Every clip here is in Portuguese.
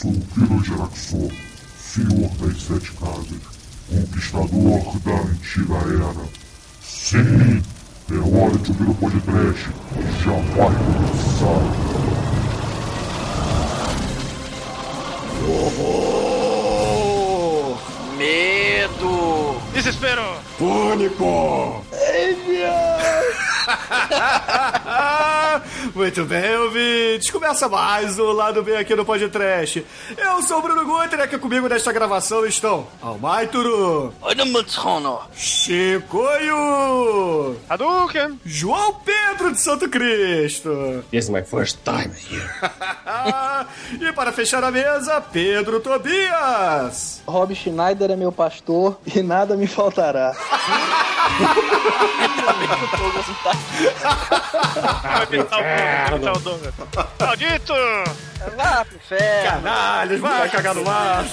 sou o Kiro Geraxor, senhor das sete casas, conquistador da antiga era. Sim, é hora de ouvir o podcast, já vai começar. Horror! Medo! Desespero! Pânico! Muito bem, ouvintes. Começa mais um Lado B aqui no Podcast. Eu sou o Bruno Guter e aqui comigo nesta gravação estão Almaituru, o! Chicoio, Hadouken! João Pedro de Santo Cristo. This is my first time here. e para fechar a mesa, Pedro Tobias. Rob Schneider é meu pastor e nada me faltará. Maldito! Vá pro inferno. Canalhas, vai cagar no mar.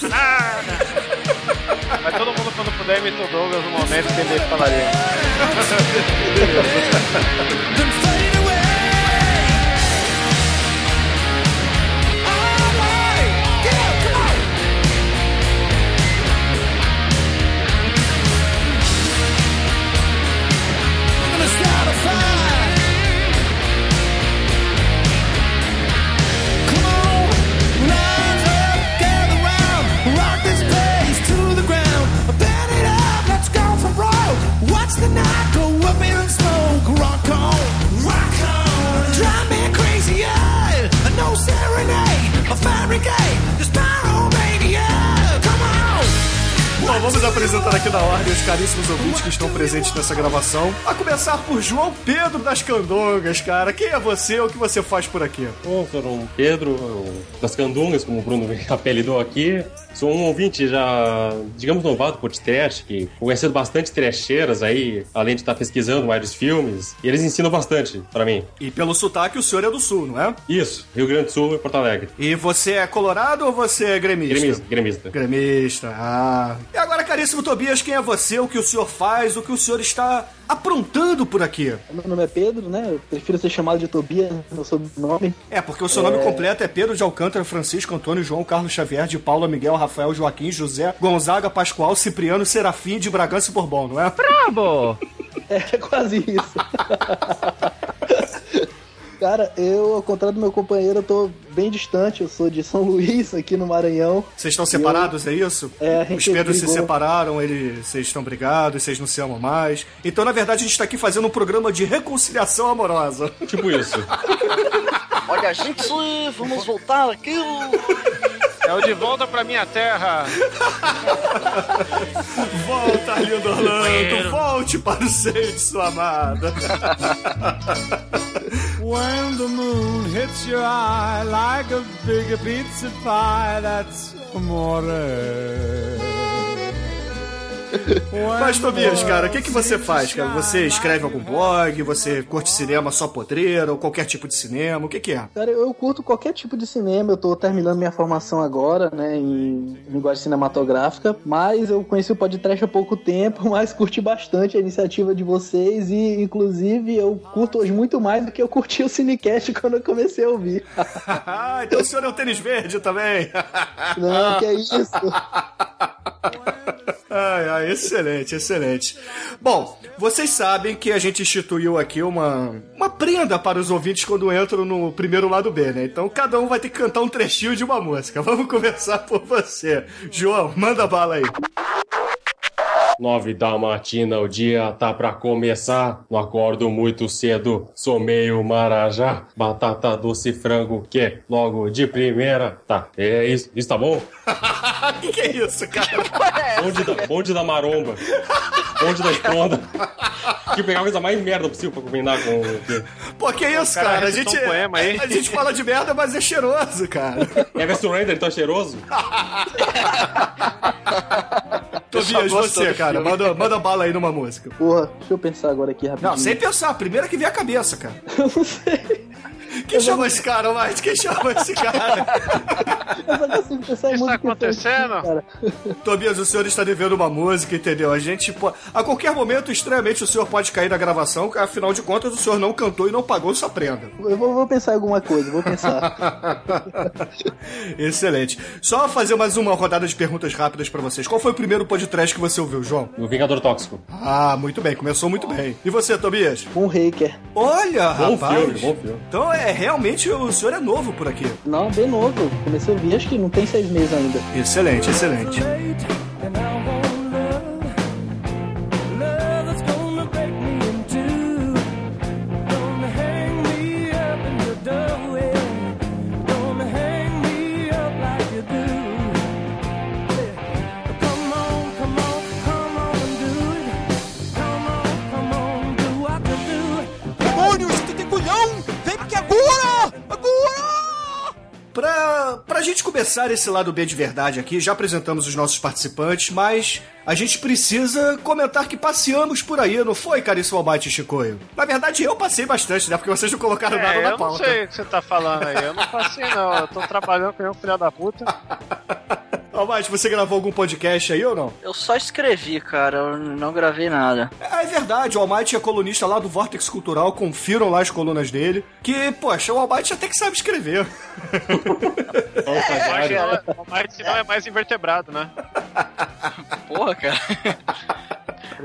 Mas todo mundo, quando puder, imita o Douglas no momento que ele falaria. Serenade, a fabricate, the Bom, vamos apresentar aqui na ordem os caríssimos ouvintes que estão presentes nessa gravação. A começar por João Pedro das Candongas, cara. Quem é você? O que você faz por aqui? Bom, sou o Pedro das Candungas, como o Bruno apelidou aqui. Sou um ouvinte já, digamos, novato do podcast, que conhecendo bastante trecheiras aí, além de estar pesquisando vários filmes. E eles ensinam bastante pra mim. E pelo sotaque, o senhor é do Sul, não é? Isso, Rio Grande do Sul e Porto Alegre. E você é colorado ou você é gremista? Gremista. gremista. Gremista, ah. E agora, caríssimo Tobias, quem é você? O que o senhor faz? O que o senhor está aprontando por aqui? Meu nome é Pedro, né? Eu prefiro ser chamado de Tobias, meu sobrenome. É, porque o seu nome completo é Pedro de Alcântara, Francisco Antônio, João Carlos Xavier, de Paula, Miguel, Rafael, Joaquim, José, Gonzaga, Pascoal, Cipriano, Serafim, de Bragança e Bourbon, não é? É quase isso. Cara, eu, ao contrário do meu companheiro, eu tô bem distante. Eu sou de São Luís, aqui no Maranhão. Vocês estão separados, é isso? É, a gente Os Pedros se separaram, eles, vocês estão brigados, vocês não se amam mais. Então, na verdade, a gente tá aqui fazendo um programa de reconciliação amorosa. Tipo isso. Olha, gente, vamos voltar aqui. É o de volta pra minha terra. Volta, lindo Orlando, volte para o seio de sua amada. When the moon hits your eye like a big pizza pie, that's amore. Mas, Tobias, cara, o que, que você faz, cara? Você escreve algum blog? Você curte cinema só podreira? Ou qualquer tipo de cinema? O que, que é? Cara, eu curto qualquer tipo de cinema. Eu tô terminando minha formação agora, né, em linguagem cinematográfica. Mas eu conheci o podcast há pouco tempo, mas curti bastante a iniciativa de vocês. E, inclusive, eu curto hoje muito mais do que eu curti o Cinecast quando eu comecei a ouvir. Então o senhor é o tênis verde também. Não, que é isso. Ai, ai, excelente, excelente. Bom, vocês sabem que a gente instituiu aqui uma, uma prenda para os ouvintes quando entram no primeiro lado B, né? Então cada um vai ter que cantar um trechinho de uma música. Vamos começar por você. João, manda bala aí. Nove da matina, o dia tá pra começar. Não acordo muito cedo, sou meio marajá. Batata doce frango, que logo de primeira. Tá, é isso, isso tá bom? O que, que é isso, cara? Bonde da, bonde da maromba. Bonde da estronda. Que pegar a coisa mais merda possível pra combinar com. Pô, que isso, cara cara? A gente, um poema aí. a gente fala de merda, mas é cheiroso, cara. Everest Surrender, tão cheiroso? Tobias, você, cara, manda, manda bala aí numa música. Porra, deixa eu pensar agora aqui rapidinho. Não, sem pensar, primeiro que vem a cabeça, cara. Eu não sei. Quem chamou esse cara, Mike? Quem chamou esse cara? Eu consigo pensar em O que está acontecendo? cara. Tobias, o senhor está devendo uma música, entendeu? A gente, pô, a qualquer momento, estranhamente, o senhor pode cair da gravação, afinal de contas, o senhor não cantou e não pagou sua prenda. Eu vou, vou pensar em alguma coisa, vou pensar. Excelente. Só fazer mais uma rodada de perguntas rápidas pra vocês. Qual foi o primeiro podcast que você ouviu, João? O Vingador Tóxico. Ah, muito bem, começou muito bem. E você, Tobias? Um hacker. Olha, Bom rapaz. filme, bom filme. Então é realmente o senhor é novo por aqui. Não, bem novo. Comecei a ouvir, acho que não tem seis meses ainda. Excelente, excelente. Pra, pra gente começar esse lado B de verdade aqui, já apresentamos os nossos participantes, mas a gente precisa comentar que passeamos por aí, não foi, caríssimo Almighty Chicoio? Na verdade, eu passei bastante, né? Porque vocês não colocaram nada É, na eu não pauta. sei o que você tá falando aí. Eu não passei, não. Eu tô trabalhando com um filho da puta. Almighty, você gravou algum podcast aí ou não? Eu só escrevi, cara, eu não gravei nada. É, é verdade, o Almighty é colunista lá do Vortex Cultural, confiram lá as colunas dele, que, poxa, o Almighty até que sabe escrever. Que estagiário. ela- Mas senão é mais invertebrado, né? Porra, cara.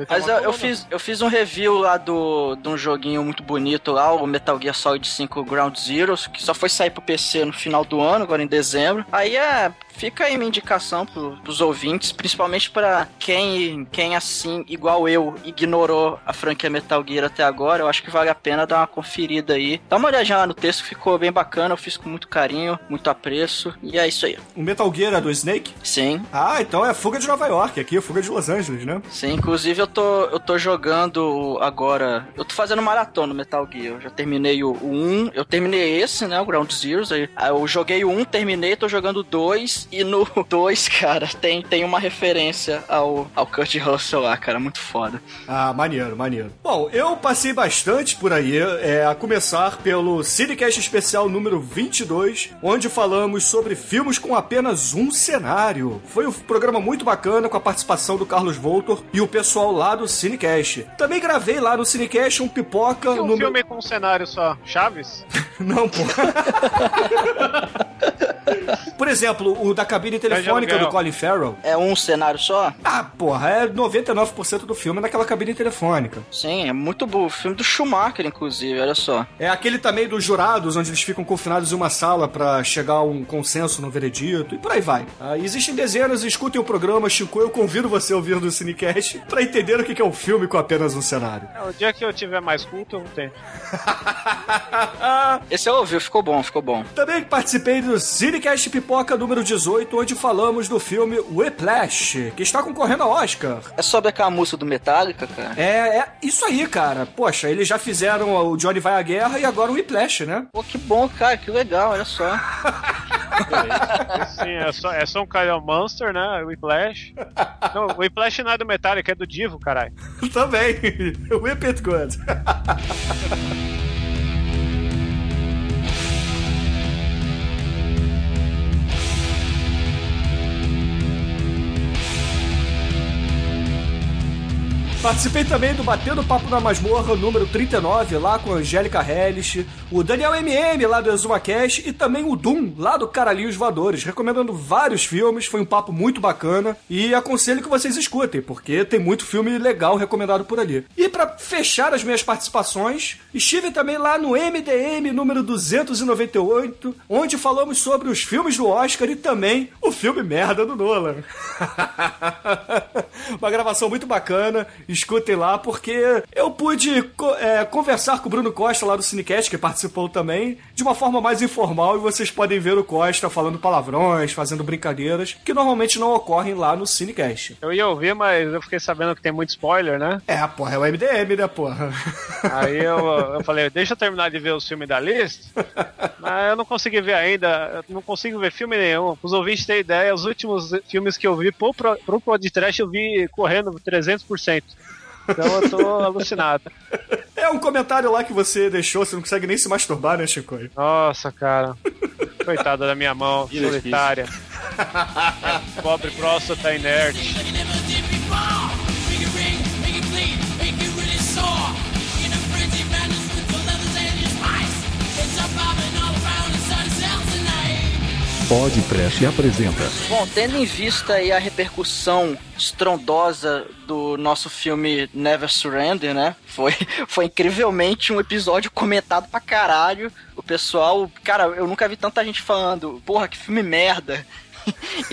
Mas eu, eu fiz, eu fiz um review lá do, de um joguinho muito bonito lá, o Metal Gear Solid 5 Ground Zeroes, que só foi sair pro PC no final do ano, agora em dezembro. Aí é. Fica aí minha indicação pro, pros ouvintes, principalmente pra quem, quem assim, igual eu, ignorou a franquia Metal Gear até agora. Eu acho que vale a pena dar uma conferida aí. Dá uma olhadinha lá no texto, ficou bem bacana. Eu fiz com muito carinho, muito apreço. E é isso aí. O Metal Gear é do Snake? Sim, Ah, então é Fuga de Nova York, aqui é Fuga de Los Angeles, né? Sim, inclusive eu tô, eu tô jogando agora. Eu tô fazendo maratona no Metal Gear. Eu já terminei o, o 1. Eu terminei esse, né? O Ground Zeroes. Aí, aí eu joguei o 1, terminei, tô jogando o 2. E no 2, cara, tem, tem uma referência ao, ao Kurt Russell lá, cara. Muito foda. Ah, maneiro, maneiro. Bom, eu passei bastante por aí, é, a começar pelo Cinecast Especial número 22, onde falamos sobre filmes com apenas um cenário. Foi um programa muito bacana com a participação do Carlos Voltor e o pessoal lá do Cinecast. Também gravei lá no Cinecast um pipoca E um número... filme com um cenário só. Chaves? Não, pô. Por exemplo, o da cabine telefônica do. Colin Farrell. É um cenário só? Ah, porra, é 99% do filme naquela cabine telefônica. Sim, é muito bom. O filme do Schumacher, inclusive, olha só. É aquele também dos jurados, onde eles ficam confinados em uma sala pra chegar a um consenso no veredito e por aí vai. Ah, existem dezenas, escutem o programa, Chico, eu convido você a ouvir do Cinecast pra entender o que que é um filme com apenas um cenário. É, o dia que eu tiver mais culto, eu não tenho. Esse eu ouvi, ficou bom, ficou bom. Também participei do Cinecast Pipoca número 18, onde falamos do filme Whiplash, que está concorrendo ao Oscar. É sobre aquela música do Metallica, cara. É, é isso aí, cara. Poxa, eles já fizeram o Johnny Vai à Guerra e agora o Whiplash, né? Pô, que bom, cara, que legal, olha só. Sim, é só, é só um cara Monster, né? Whiplash. Não, o Whiplash não é do Metallica, é do Divo, caralho. Também. Whip It Good. Participei também do Batendo Papo na Masmorra, número 39, lá com a Angélica Hellish, o Daniel MM, lá do Exuma Cash, e também o Doom, lá do Caralhinhos Voadores, recomendando vários filmes, foi um papo muito bacana, e aconselho que vocês escutem, porque tem muito filme legal recomendado por ali. E pra fechar as minhas participações, estive também lá no MDM, número 298, onde falamos sobre os filmes do Oscar e também o filme merda do Nolan. Uma gravação muito bacana, escutem lá, porque eu pude é, conversar com o Bruno Costa lá do Cinecast, que participou também, de uma forma mais informal, e vocês podem ver o Costa falando palavrões, fazendo brincadeiras, que normalmente não ocorrem lá no Cinecast. Eu ia ouvir, mas eu fiquei sabendo que tem muito spoiler, né? É, porra, é o MDM, né, porra? Aí eu, eu falei, deixa eu terminar de ver os filmes da lista. Mas eu não consegui ver ainda, não consigo ver filme nenhum. Os ouvintes têm ideia, os últimos filmes que eu vi pro, pro, pro podcast eu vi correndo 300%. Então eu tô alucinado. É um comentário lá que você deixou, você não consegue nem se masturbar, né, Chico? Nossa, cara. Coitada da minha mão, solitária. Pobre próstata inerte. Podcast apresenta Bom, tendo em vista a repercussão estrondosa do nosso filme Never Surrender, né? Foi, foi incrivelmente um episódio comentado pra caralho. O pessoal, cara, eu nunca vi tanta gente falando, porra, que filme merda.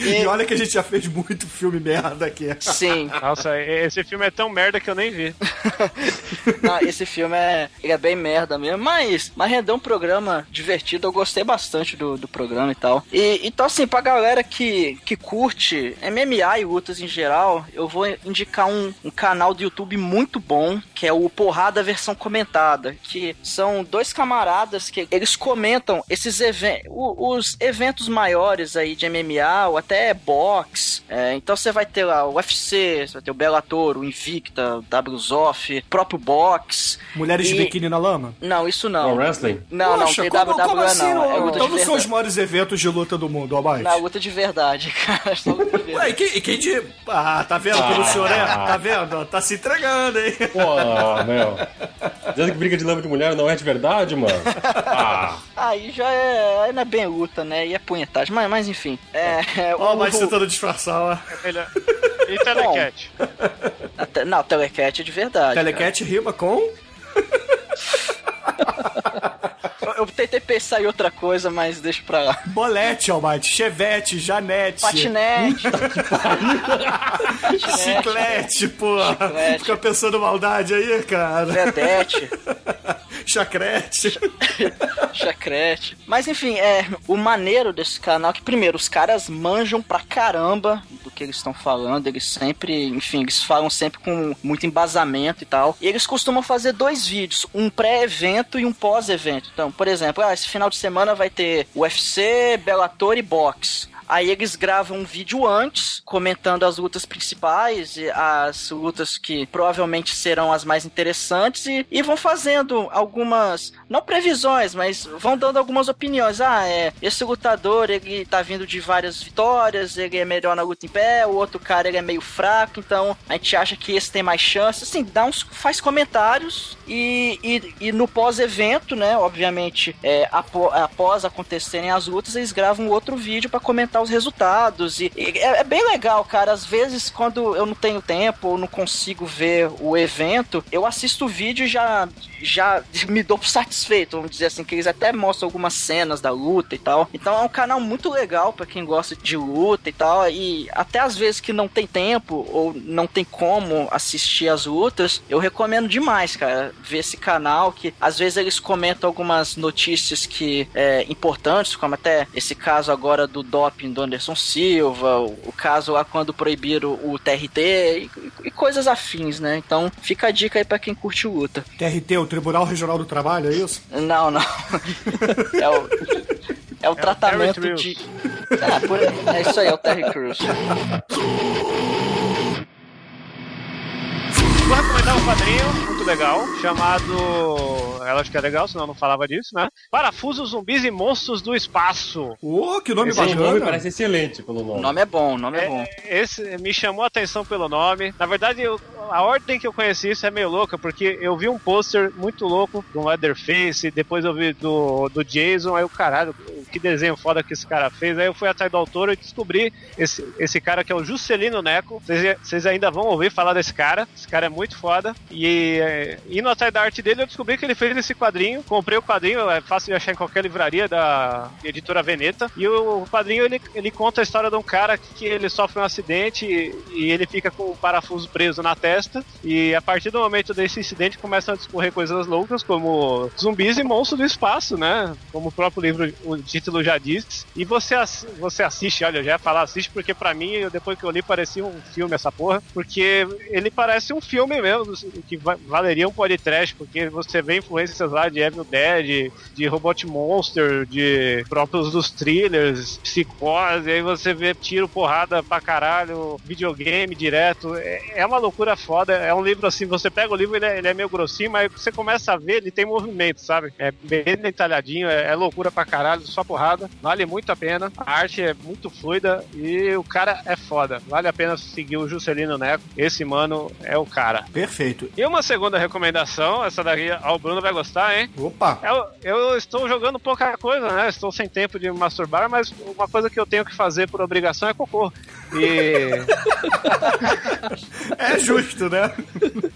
e, E olha que a gente já fez muito filme merda aqui. sim, Nossa, esse filme é tão merda que eu nem vi. Não, esse filme é, ele é bem merda mesmo, mas, mas rendeu um programa divertido. Eu gostei bastante do, do programa e tal. E, então, assim, pra galera que, que curte MMA e lutas em geral, eu vou indicar um, um canal do YouTube muito bom, que é o Porrada Versão Comentada, que são dois camaradas que eles comentam esses eventos, os eventos maiores aí de MMA, ou até box. É, então você vai ter lá o UFC, você vai ter o Bellator, o Invicta, o WZOF, próprio box. Mulheres de E- biquíni na lama? Não, isso É não. o wrestling? Não, não, Poxa, tem como, WWE como assim? não. não? É luta então de não são os maiores eventos de luta do mundo, Almighty. Na luta de verdade, cara. De Ué, e quem, quem de... Ah, tá vendo como o senhor é? Tá vendo? Tá se entregando, hein? Pô, meu. Dizendo que briga de lama de mulher não é de verdade, mano? Ah, Aí já é. Aí não é bem luta, né? E é punhetagem. Mas, mas enfim. É. é, Ó, o- mas tentando disfarçar, ó. Melhor. E Telecat? te- Não, Telecat é de verdade. Telecat rima com... Eu, eu tentei pensar em outra coisa, mas deixa pra lá. Bolete, Almighty. Chevette, Janete. Patinete. Patinete. Chiclete, pô. Chiclete. Fica pensando maldade aí, cara. Vedete. Chacrete. Chacrete. Mas enfim, é o maneiro desse canal é que, primeiro, os caras manjam pra caramba do que eles estão falando. Eles sempre, enfim, eles falam sempre com muito embasamento e tal. E eles costumam fazer dois vídeos, um pré-evento e um pós-evento. Então, por exemplo, ah, esse final de semana vai ter UFC, Bellator e Box. Aí eles gravam um vídeo antes, comentando as lutas principais, e as lutas que provavelmente serão as mais interessantes, e, e vão fazendo algumas, não previsões, mas vão dando algumas opiniões. Ah, é, esse lutador, ele tá vindo de várias vitórias, ele é melhor na luta em pé, o outro cara, ele é meio fraco, então a gente acha que esse tem mais chance. Assim, dá uns, faz comentários, e, e, e no pós-evento, né, obviamente, é, apo- após acontecerem as lutas, eles gravam outro vídeo pra comentar os resultados. E, e é, é bem legal, cara. Às vezes, quando eu não tenho tempo ou não consigo ver o evento, eu assisto o vídeo e já, já me dou satisfeito. Vamos dizer assim, que eles até mostram algumas cenas da luta e tal. Então é um canal muito legal pra quem gosta de luta e tal. E até às vezes que não tem tempo ou não tem como assistir as lutas, eu recomendo demais, cara, ver esse canal que às vezes eles comentam algumas notícias que é importantes, como até esse caso agora do doping do Anderson Silva, o, o caso lá quando proibiram o TRT e, e coisas afins, né? Então fica a dica aí pra quem curte luta. TRT, o Tribunal Regional do Trabalho, é isso? Não, não. É o, é o tratamento Terry de. Ah, por. É isso aí, é o Terry Crews. Recomendar um quadrinho muito legal, chamado. Ela acho que é legal, senão eu não falava disso, né? Parafusos, zumbis e monstros do espaço. Ô, que nome esse nome bacana. parece excelente pelo O nome. nome é bom, o nome é bom. Esse me chamou a atenção pelo nome. Na verdade, eu- a ordem que eu conheci isso é meio louca, porque eu vi um pôster muito louco do Leatherface, depois eu vi do, do Jason, aí o caralho, que desenho foda que esse cara fez. Aí eu fui atrás do autor e descobri esse, esse cara que é o Juscelino Neco. Vocês, vocês ainda vão ouvir falar desse cara. Esse cara é muito foda. E é, indo atrás da arte dele, eu descobri que ele fez esse quadrinho. Comprei o quadrinho, é fácil de achar em qualquer livraria da editora Veneta. E o quadrinho ele, ele conta a história de um cara que ele sofre um acidente e, e ele fica com o parafuso preso na testa. E a partir do momento desse incidente começam a discorrer coisas loucas, como zumbis e monstros do espaço, né? Como o próprio livro, o título já diz. E você, você assiste, olha, eu já ia falar assiste, porque pra mim, depois que eu li, parecia um filme essa porra. Porque ele parece um filme mesmo, que va- valeria um podcast, porque você vê influências lá de Evil Dead, de Robot Monster, de próprios dos thrillers, psicose, aí você vê tiro, porrada pra caralho, videogame direto. É, é uma loucura foda. É um livro assim, você pega o livro, ele é, ele é meio grossinho, mas você começa a ver, ele tem movimento, sabe? É bem detalhadinho, é, é loucura pra caralho, só porrada. Vale muito a pena. A arte é muito fluida e o cara é foda. Vale a pena seguir o Juscelino Neco. Esse mano é o cara. Perfeito. E uma segunda recomendação, essa daqui, ó, o Bruno vai gostar, hein? Opa! Eu, eu estou jogando pouca coisa, né? Estou sem tempo de masturbar, mas uma coisa que eu tenho que fazer por obrigação é cocô. E É justo, né?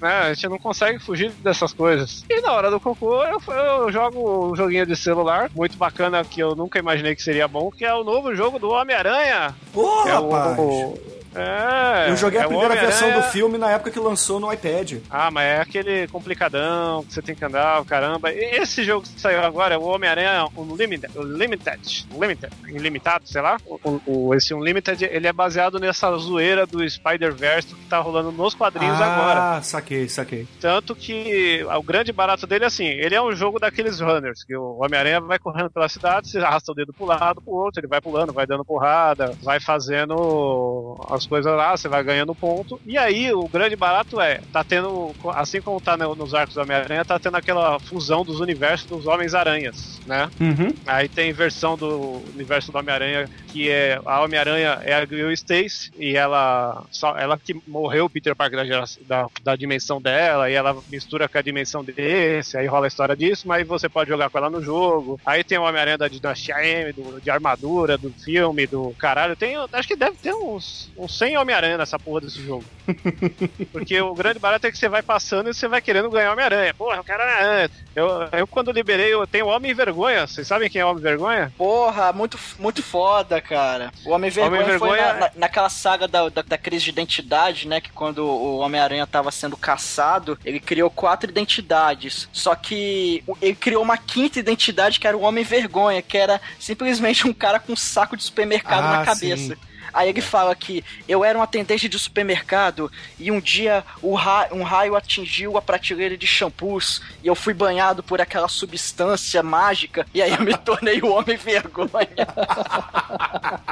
né, a gente não consegue fugir dessas coisas. E na hora do cocô, eu, eu jogo um joguinho de celular, muito bacana, que eu nunca imaginei que seria bom, que é o novo jogo do Homem-Aranha. Pô, é rapaz! o. É, Eu joguei é a primeira versão do filme na época que lançou no iPad. Ah, mas é aquele complicadão que você tem que andar, caramba. Esse jogo que saiu agora é o Homem-Aranha Unlimited, Unlimited, Limited, Ilimitado, sei lá. O, o- esse Unlimited, ele é baseado nessa zoeira do Spider-Verse que tá rolando nos quadrinhos agora. Ah, saquei, saquei. Tanto que o grande barato dele é assim, ele é um jogo daqueles runners, que o Homem-Aranha vai correndo pela cidade, você arrasta o dedo pro lado, pro outro, ele vai pulando, vai dando porrada, vai fazendo as coisas lá, você vai ganhando ponto. E aí, o grande barato é, tá tendo, assim como tá no- nos arcos do Homem-Aranha, tá tendo aquela fusão dos universos dos Homens-Aranhas, né? Uhum. Aí tem versão do universo do Homem-Aranha que é a Homem-Aranha é a Gwen Stacy e ela só ela que morreu o Peter Parker da, geração- da, da dimensão dela e ela mistura com a dimensão desse, aí rola a história disso, mas você pode jogar com ela no jogo. Aí tem o Homem-Aranha da Dinastia M, do, de armadura, do filme, do caralho. Tem, acho que deve ter uns, uns 100 Homem-Aranha nessa porra desse jogo. Porque o grande barato é que você vai passando e você vai querendo ganhar Homem-Aranha. Porra, o cara é. Eu, eu quando liberei, eu tenho Homem Vergonha. Vocês sabem quem é Homem Vergonha? Porra, muito, muito foda, cara. O Homem Vergonha, foi Homem-Vergonha- na, na- naquela saga da, da, da crise de identidade, né? Que quando o Homem-Aranha tava sendo caçado, ele criou quatro identidades. Só que ele criou uma quinta identidade que era o Homem Vergonha, que era simplesmente um cara com um saco de supermercado Ah, na cabeça. sim. Aí ele fala que eu era um atendente de supermercado e um dia o ra- um raio atingiu a prateleira de shampoos e eu fui banhado por aquela substância mágica e aí eu me tornei o homem vergonha.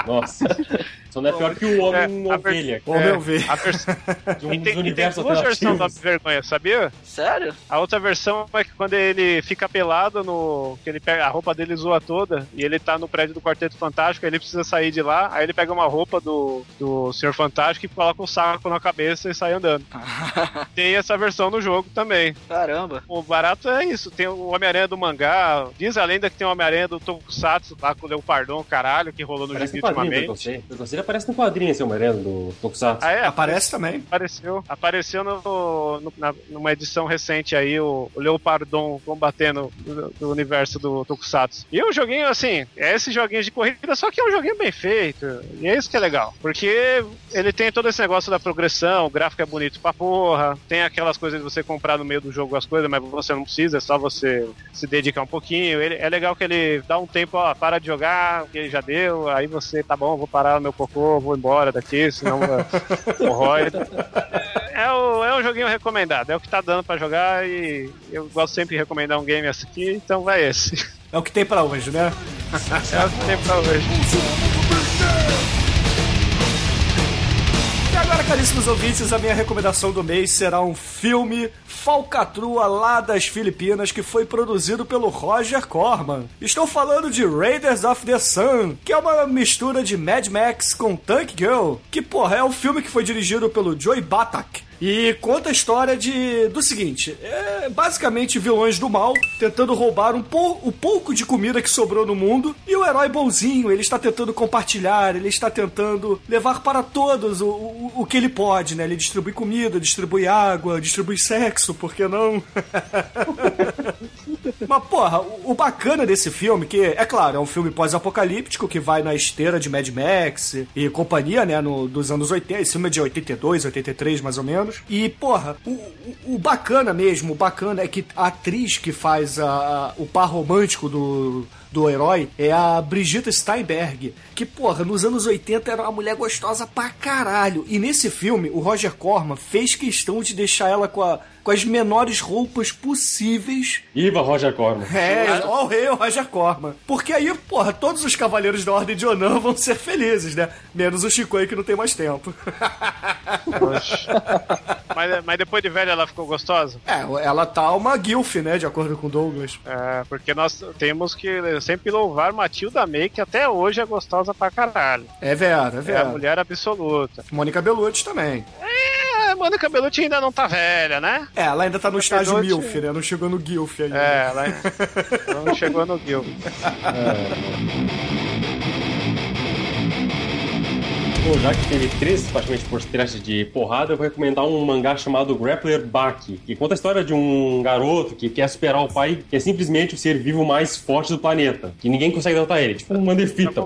Nossa. Só não é pior que o Homem É, Ovelha. Homem Ovelha. A vers... De um e tem, e tem duas versões. Homem Vergonha, sabia? Sério? A outra versão é que quando ele fica pelado no. que ele pega a roupa dele zoa toda e ele tá no prédio do Quarteto Fantástico, aí ele precisa sair de lá, aí ele pega uma roupa do, do Senhor Fantástico e coloca um saco na cabeça e sai andando. Tem essa versão no jogo também. Caramba. O barato é isso, tem o Homem-Aranha do mangá, diz a lenda que tem o Homem-Aranha do Tokusatsu lá com o Leopardon, caralho, que rolou no Parece gibi eu ultimamente. sei. Pelo que eu sei, ele aparece no quadrinho esse Homem-Aranha do Tokusatsu. Ah, é? Aparece também. Apareceu, apareceu no, no- na- numa edição recente aí, o, o Leopardon combatendo do, do universo do Tokusatsu. E o joguinho, assim, é esse joguinho de corrida, só que é um joguinho bem feito. E é isso que é legal. Porque ele tem todo esse negócio da progressão, o gráfico é bonito pra porra, tem aquelas coisas de você comprar no meio do jogo as coisas, mas você não precisa, é só você se dedicar um pouquinho. Ele, é legal que ele dá um tempo, ó, para de jogar, que já deu, aí você, tá bom, vou parar meu cocô, vou embora daqui, senão morrói. É, o, é um joguinho recomendado, é o que tá dando pra jogar e eu gosto sempre de recomendar um game aqui, então vai esse. É o que tem pra hoje, né? É o que tem pra hoje. Agora, caríssimos ouvintes, a minha recomendação do mês será um filme falcatrua lá das Filipinas que foi produzido pelo Roger Corman. Estou falando de Raiders of the Sun, que é uma mistura de Mad Max com Tank Girl, que, porra, é um filme que foi dirigido pelo Joey Batak. E conta a história de do seguinte: é basicamente vilões do mal tentando roubar um pou, o pouco de comida que sobrou no mundo. E o herói bonzinho, ele está tentando compartilhar, ele está tentando levar para todos o, o, o que ele pode, né? Ele distribui comida, distribui água, distribui sexo, por que não? Mas, porra, o, o bacana desse filme, que, é claro, é um filme pós-apocalíptico que vai na esteira de Mad Max e companhia, né, no, dos anos 80. Esse filme é de 82, 83, mais ou menos. E, porra, o, o, o bacana mesmo, o bacana é que a atriz que faz a, a- o par romântico do do herói é a Brigitte Steinberg, que, porra, nos anos 80 era uma mulher gostosa pra caralho. E nesse filme, o Roger Corman fez questão de deixar ela com, a- com as menores roupas possíveis. Viva Roger Corman. É, ó o rei o Roger Corman. Porque aí, porra, todos os cavaleiros da Ordem de Onan vão ser felizes, né? Menos o Chico aí que não tem mais tempo. Mas, mas depois de velha ela ficou gostosa? É, ela tá uma guilf, né? De acordo com o Douglas. É, porque nós temos que sempre louvar Matilda May, que até hoje é gostosa pra caralho. É vera, é É a mulher absoluta. Mônica Bellucci também. É, a Mônica Bellucci ainda não tá velha, né? É, ela ainda tá no estágio Bellucci- MILF, né? Não chegou no GILF ainda. É, ela ela não chegou no Gil. Bom, já que teve três praticamente podcasts de porrada, eu vou recomendar um mangá chamado Grappler Baki, que conta a história de um garoto que quer superar o pai, que é simplesmente o ser vivo mais forte do planeta, que ninguém consegue derrotar ele, tipo um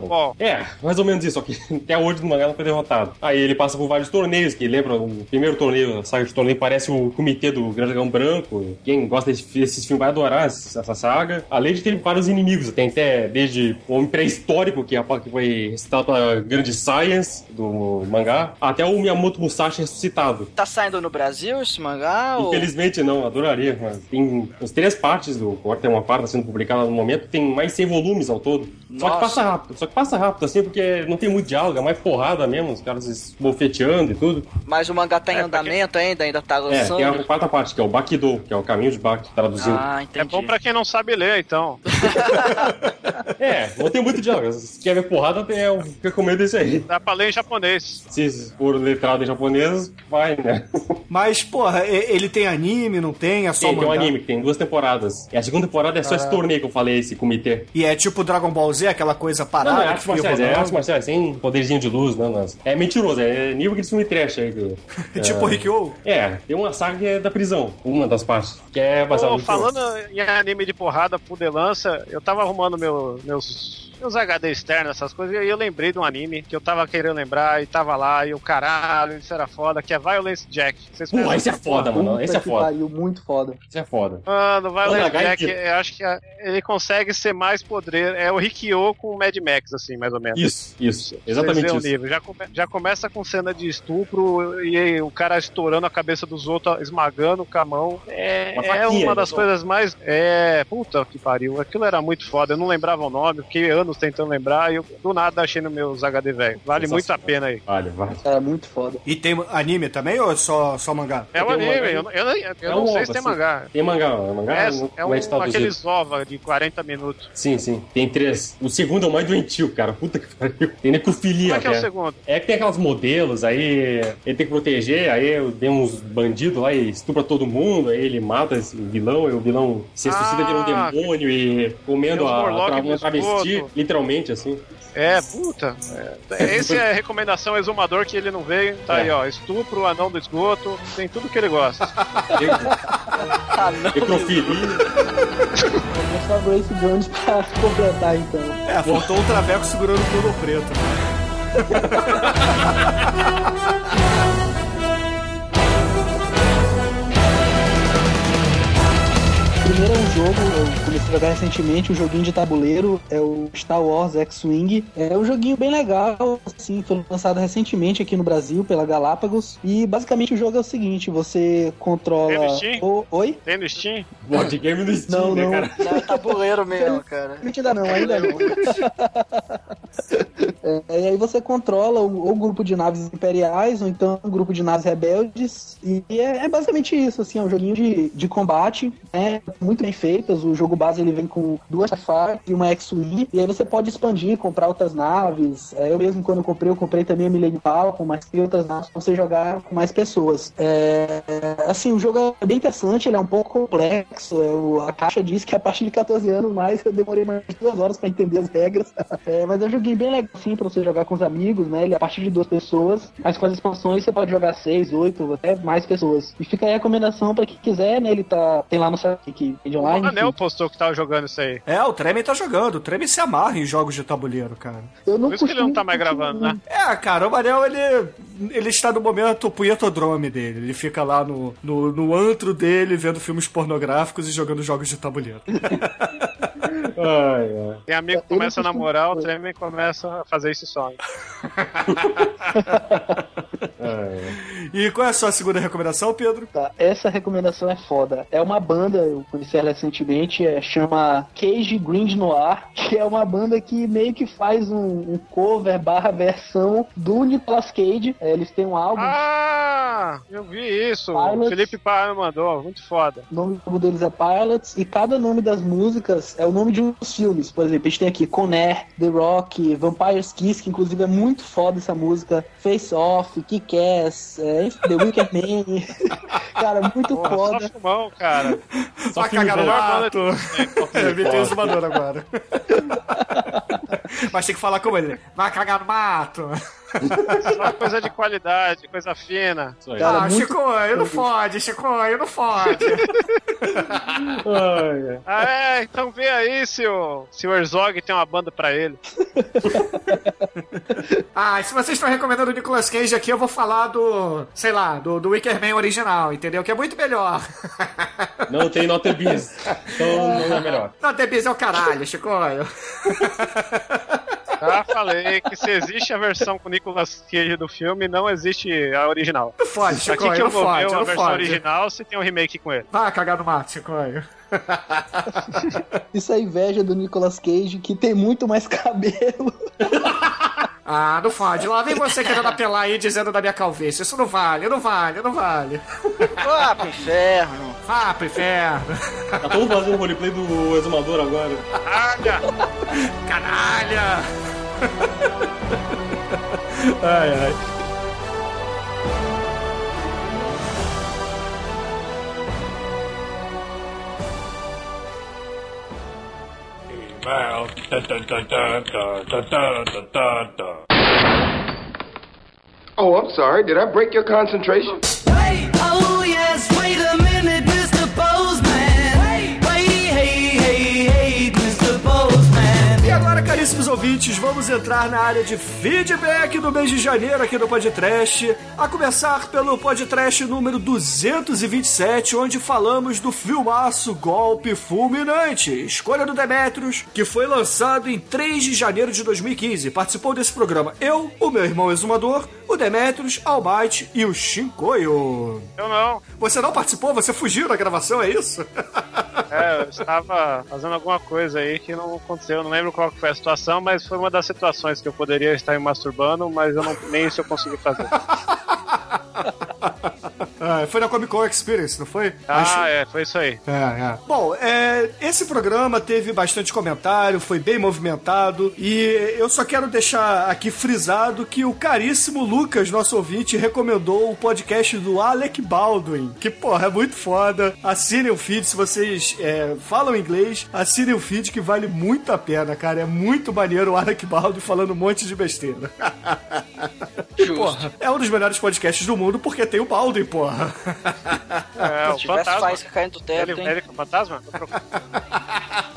Ball. É, mais ou menos isso, só que até hoje no mangá não foi derrotado. Aí ele passa por vários torneios, que lembra o primeiro torneio, a saga de torneio parece o comitê do Grande Dragão Branco. Quem gosta desse, desses filmes vai adorar essa saga. Além de ter vários inimigos, tem até desde o homem pré-histórico, que, é a- que foi recitado pela Grande Science do mangá, até o Miyamoto Musashi ressuscitado. Tá saindo no Brasil esse mangá? ou- Infelizmente não, adoraria. Mas tem as três partes do. Agora tem uma parte tá sendo publicada no momento, tem mais 100 volumes ao todo. Só que Nossa. passa rápido, só que passa rápido, assim, porque não tem muito diálogo, é mais porrada mesmo, os caras se bofeteando e tudo. Mas o mangá tá em É, porque- andamento ainda, ainda tá É, lançando? tem a quarta parte, que é o Bakido, que é o caminho de Baki, traduzindo. Ah, É entendi. bom pra quem não sabe ler, então. É, não tem muito diálogo. Se quer ver porrada, tem- eu recomendo isso aí. Dá pra ler japonês. Se for letrado em japonês, vai, né? Mas, porra, ele tem anime, não tem? É só Tem, tem um mangá? anime que tem duas temporadas. E a segunda temporada é só esse torneio que eu falei, esse comitê. E é tipo Dragon Ball Z, aquela coisa parada não é que artes marciais, é artes marciais, sem poderzinho de luz, não, não. É mentiroso, é nível aquele filme trash aí. que- Tipo é, Rikyo? É, tem uma saga que é da prisão, uma das partes, que é baseada no falando em anime de porrada, pudelança, eu tava arrumando meu, meus, meus HD externos, essas coisas, e eu lembrei de um anime que eu tava querendo lembrar e tava lá, e o caralho, isso era foda, que é Violence Jack. Vocês conhecem? esse é foda, mano. Puta Esse é foda. pariu, muito foda. Esse é foda. Mano, Violence Jack, eu acho que ele consegue ser mais poder. É o Rikyo com o Mad Max, assim, mais ou menos. Isso, isso. Exatamente isso. nível. Já, come- já começa com cena de estupro e o cara estourando a cabeça dos outros, esmagando com a mão. É, Uma é faquinha, uma das coisas mais. É. Puta que pariu. Aquilo era muito foda. Eu não lembrava o nome, fiquei anos tentando lembrar e eu do nada achei nos meus HD velho. Vale muito a pena aí. Vale, vale. Cara, muito foda. E tem anime também ou é só, só mangá? É um um anime, eu, não- eu, não- eu É não um sei ovo, se tem assim. mangá. Tem mangá, é mangá É, não, é um, é traduzido. aqueles ova de 40 minutos. Sim, sim. Tem três. O segundo é o mais doentio, cara. Puta que pariu. Tem necrofilia Como é que é o segundo? É que tem aquelas modelos, aí ele tem que proteger, aí tem uns bandidos lá e estupra todo mundo, aí ele mata esse vilão, e o vilão se ressuscita vira um Ah, demônio e comendo a, no uma travesti. Literalmente, assim. É, puta. É. Esse é a recomendação exumador que ele não veio. Tá É. aí, ó. Estupro, anão do esgoto, tem tudo que ele gosta. Necrofilia. Vou só Grace Jones pra completar, então. É, faltou um traveco segurando o pulo preto. Primeiro é um jogo, eu comecei a jogar recentemente, um joguinho de tabuleiro, é o Star Wars X-Wing. É um joguinho bem legal, assim, foi lançado recentemente aqui no Brasil pela Galápagos. E basicamente o jogo é o seguinte, você controla... Tem no Steam? O- Oi? Tem no Steam? Board game no Steam, Não, né, não. cara? Não, é tabuleiro mesmo, cara. Ainda não, ainda não. É, e aí você controla o, o grupo de naves imperiais, ou então um grupo de naves rebeldes. E é, é basicamente isso, assim, é um joguinho de, de combate, né? Muito bem feitas. O jogo base ele vem com duas Starfire e uma X-Wing. E aí você pode expandir, comprar outras naves. É, eu mesmo, quando eu comprei, eu comprei também a Millennium Falcon, mas tem outras naves pra você jogar com mais pessoas. É, assim, o jogo é bem interessante, ele é um pouco complexo. é, o- a caixa diz que a partir de 14 anos, mais eu demorei mais de duas horas pra entender as regras. É, mas é um joguinho bem legal, assim, pra você jogar com os amigos, né? Ele é a partir de duas pessoas, mas com as expansões você pode jogar seis, oito, até mais pessoas. E fica aí a recomendação pra quem quiser, né? Ele tá, tem lá no site que de rede O online. Anel postou que tava jogando isso aí. É, o Tremen tá jogando. O Tremen se amarra em jogos de tabuleiro, cara. Eu não Por isso que ele não tá mais gravando, né? É, cara, o Manel, ele, ele está no momento punhetodrome dele. Ele fica lá no, no, no antro dele, vendo filmes pornográficos e jogando jogos de tabuleiro. Ai, ai. Tem amigo que começa a namorar, o Tremen começa a fazer esse sonho. ai. E qual é a sua segunda recomendação, Pedro? Tá, essa recomendação é foda. É uma banda, eu conheci ela recentemente, é, chama Cage Grind Noir, que é uma banda que meio que faz um, um cover barra versão do Nicolas Cage. É, eles têm um álbum, Ah, eu vi isso. O Pilots. Felipe Parra mandou, muito foda. o nome do deles é Pilots, e cada nome das músicas é o nome de uns filmes. Por exemplo, a gente tem aqui Conair, The Rock, Vampire's Kiss, que inclusive é muito foda essa música, Face Off, Kick-Ass, é, The Wicker Man. Cara, muito Porra, foda. só fumão, cara. Só Vai filme cagar no mato. É, me tem exumador agora. Mas tem que falar como ele. Vai cagar no mato. Só coisa de qualidade, coisa fina. Cara, ah, muito- Chicoio, não fode, Chicoio, não fode. Ah, é, então vê aí se o, se o Herzog tem uma banda pra ele. Ah, se vocês estão recomendando o Nicolas Cage aqui, eu vou falar do, sei lá, do, do Wicker Man original, entendeu? Que é muito melhor. Não tem nota bis. Então não é melhor. The Beast é o caralho, Chicoio. Já falei que se existe a versão com Nicolas Cage do filme, não existe a original. Não fode, Aqui Chicoio, que eu vou ver fode, a não versão fode. original se tem um remake com ele. Vai cagar no mato, Chicoio. Isso é inveja do Nicolas Cage, que tem muito mais cabelo. Ah, não fode. Lá vem você querendo apelar aí dizendo da minha calvície. Isso não vale, não vale, não vale. Vá pro inferno. Vá pro inferno. Tá todo fazendo roleplay do exumador agora. Olha! Canalha! ai, ai. Oh, I'm sorry. Did I break your concentration? Wait, oh yes, wait a minute. Caríssimos ouvintes, vamos entrar na área de feedback do mês de janeiro aqui do Podcast. A começar pelo Podcast número 227, onde falamos do filmaço Golpe Fulminante, escolha do Demetrius, que foi lançado em 3 de janeiro de 2015. Participou desse programa eu, o meu irmão exumador, o Demetrius, Almighty e o Shinkoio. Eu não. Você não participou? Você fugiu da gravação, é isso? É, eu estava fazendo alguma coisa aí que não aconteceu. Eu não lembro qual foi a situação, mas foi uma das situações que eu poderia estar me masturbando, mas eu não, nem isso eu consegui fazer. Ah, foi na Comic Con Experience, não foi? Acho- Ah, é, foi isso aí. É, é. Bom, é, esse programa teve bastante comentário, foi bem movimentado e eu só quero deixar aqui frisado que o caríssimo Lucas, nosso ouvinte, recomendou o podcast do Alec Baldwin, que, porra, é muito foda. Assinem o feed, se vocês é, falam inglês, assinem o feed que vale muito a pena, cara. É muito maneiro o Alec Baldwin falando um monte de besteira. Justo. Porra, é um dos melhores podcasts do mundo porque tem o Baldwin, porra. É, o Se tivesse fantasma. faísca caindo do teto, Ele, hein? ele é o fantasma?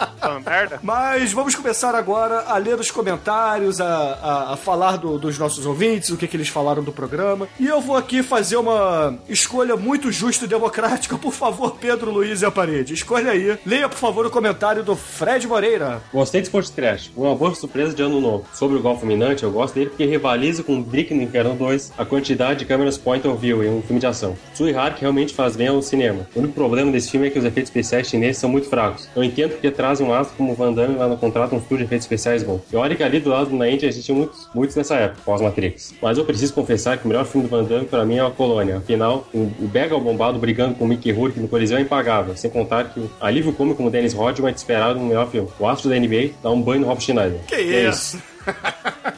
Merda? Mas vamos começar agora a ler os comentários, a, a- a falar do- dos nossos ouvintes, o que, que eles falaram do programa. E eu vou aqui fazer uma escolha muito justa e democrática. Por favor, Pedro Luiz e a parede. Escolha aí. Leia, por favor, o comentário do Fred Moreira. Gostei desse podcast trash. Uma boa surpresa de ano novo. Sobre o Golfo Minante, eu gosto dele porque rivaliza com Brick no Inferno 2 a quantidade de câmeras point of view em um filme de ação. Sui Hark realmente faz bem ao cinema. O único problema desse filme é que os efeitos especiais chineses são muito fracos. Eu entendo porque trazem um astro como o Van Damme lá no contrato um estúdio de efeitos especiais bom. E olha que ali do lado na Índia existiam muitos, muitos nessa época, pós-Matrix. Mas eu preciso confessar que o melhor filme do Van Damme pra mim é a Colônia. Afinal, o, o Bega bombado brigando com o Mickey Rourke no Coliseu é impagável. Sem contar que o alívio cômico como Dennis Rodman é esperado no melhor filme. O astro da NBA dá um banho no Rob Schneider. Que é isso?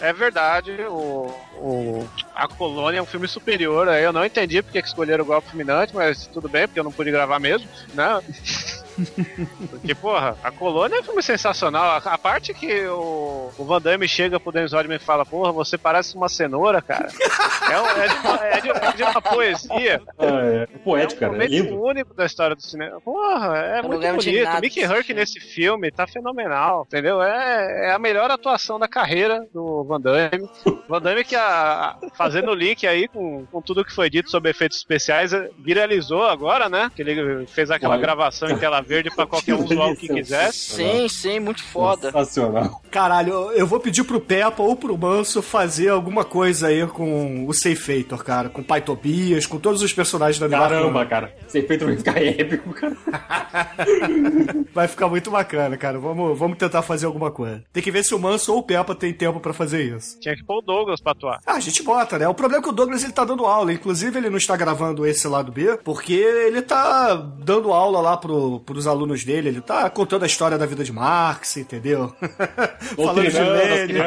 É verdade, o, o- A Colônia é um filme superior. Eu não entendi porque que escolheram o Golpe Fulminante, mas tudo bem, porque eu não pude gravar mesmo, né? Porque, porra, a colônia é um filme sensacional. A, a parte que o, o Van Damme chega pro Dennis Rodman e fala, porra, você parece uma cenoura, cara. É, um- é de, uma, é de- é de uma poesia. É, é poético, é um cara. É momento lindo. único da história do cinema. Porra, é não muito bonito. Mickey Herc filme. nesse filme tá fenomenal, entendeu? É, é a melhor atuação da carreira do Van Damme. Van Damme que, a, a- fazendo o link aí com, com tudo que foi dito sobre efeitos especiais, viralizou agora, né? Que ele fez aquela Olha. gravação em tela verde pra qualquer um zoar o que quisesse. Sim, sim, muito foda. Sensacional. Caralho, eu- vou pedir pro Peppa ou pro Manso fazer alguma coisa aí com o Seifator, cara. Com o Pai Tobias, com todos os personagens da. Caramba, cara. Esse efeito vai ficar épico, cara. Vai ficar muito bacana, cara. Vamos, vamos tentar fazer alguma coisa. Tem que ver se o Manso ou o Peppa tem tempo pra fazer isso. Tinha que pôr o Douglas pra atuar. Ah, a gente bota, né? O problema é que o Douglas ele tá dando aula. Inclusive, ele não está gravando esse lado B, porque ele tá dando aula lá pro, pros alunos dele. Ele tá contando a história da vida de Marx, entendeu? Falando de Lenin.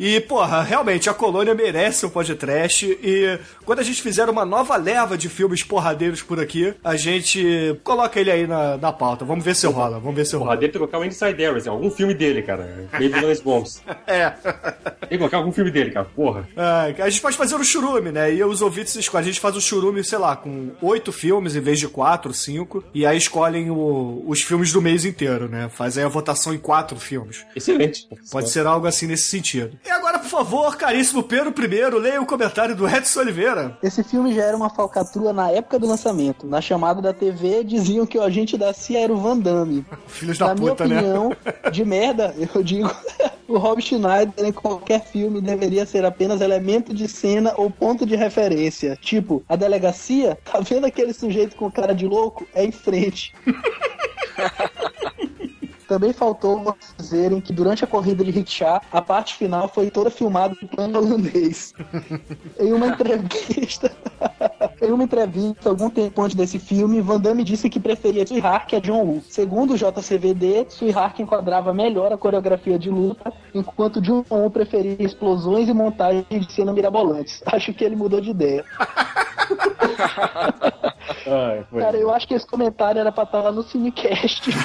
E, porra, realmente, a colônia merece um podcast. E quando a gente fizer uma nova leva de filmes porradeiros por aqui, a gente coloca ele aí na, na pauta. Vamos ver se rola, vamos ver se Porra, rola. que colocar o Inside Areas, algum filme dele, cara. Vilões bons. É. Tem que colocar algum filme dele, cara. Porra. Ah, a gente pode fazer um churume, né? E os ouvintes escolhem. A gente faz um churume, sei lá, com oito filmes em vez de quatro, cinco. E aí escolhem o- os filmes do mês inteiro, né? Fazem a votação em quatro filmes. Excelente. Pode ser algo assim nesse sentido. E agora, por favor, caríssimo Pedro I, leia o comentário do Edson Oliveira. Esse filme já era uma falcatrua na época do lançamento. Na chamada da TV diziam que o agente da CIA era o Van Damme. Filhos Na da minha puta, né? opinião, de merda, eu digo, o Rob Schneider em qualquer filme deveria ser apenas elemento de cena ou ponto de referência. Tipo, a delegacia, tá vendo aquele sujeito com cara de louco? É em frente. Também faltou dizerem que durante a corrida de rickshaw, a parte final foi toda filmada em plano holandês. em uma entrevista, em uma entrevista algum tempo antes desse filme, Van Damme disse que preferia Sweetheart a John Woo. Segundo o JCVD, Sweetheart enquadrava melhor a coreografia de luta, enquanto John Woo preferia explosões e montagens de cena mirabolantes. Acho que ele mudou de ideia. Ai. Cara, eu acho que esse comentário era pra estar lá no Cinecast.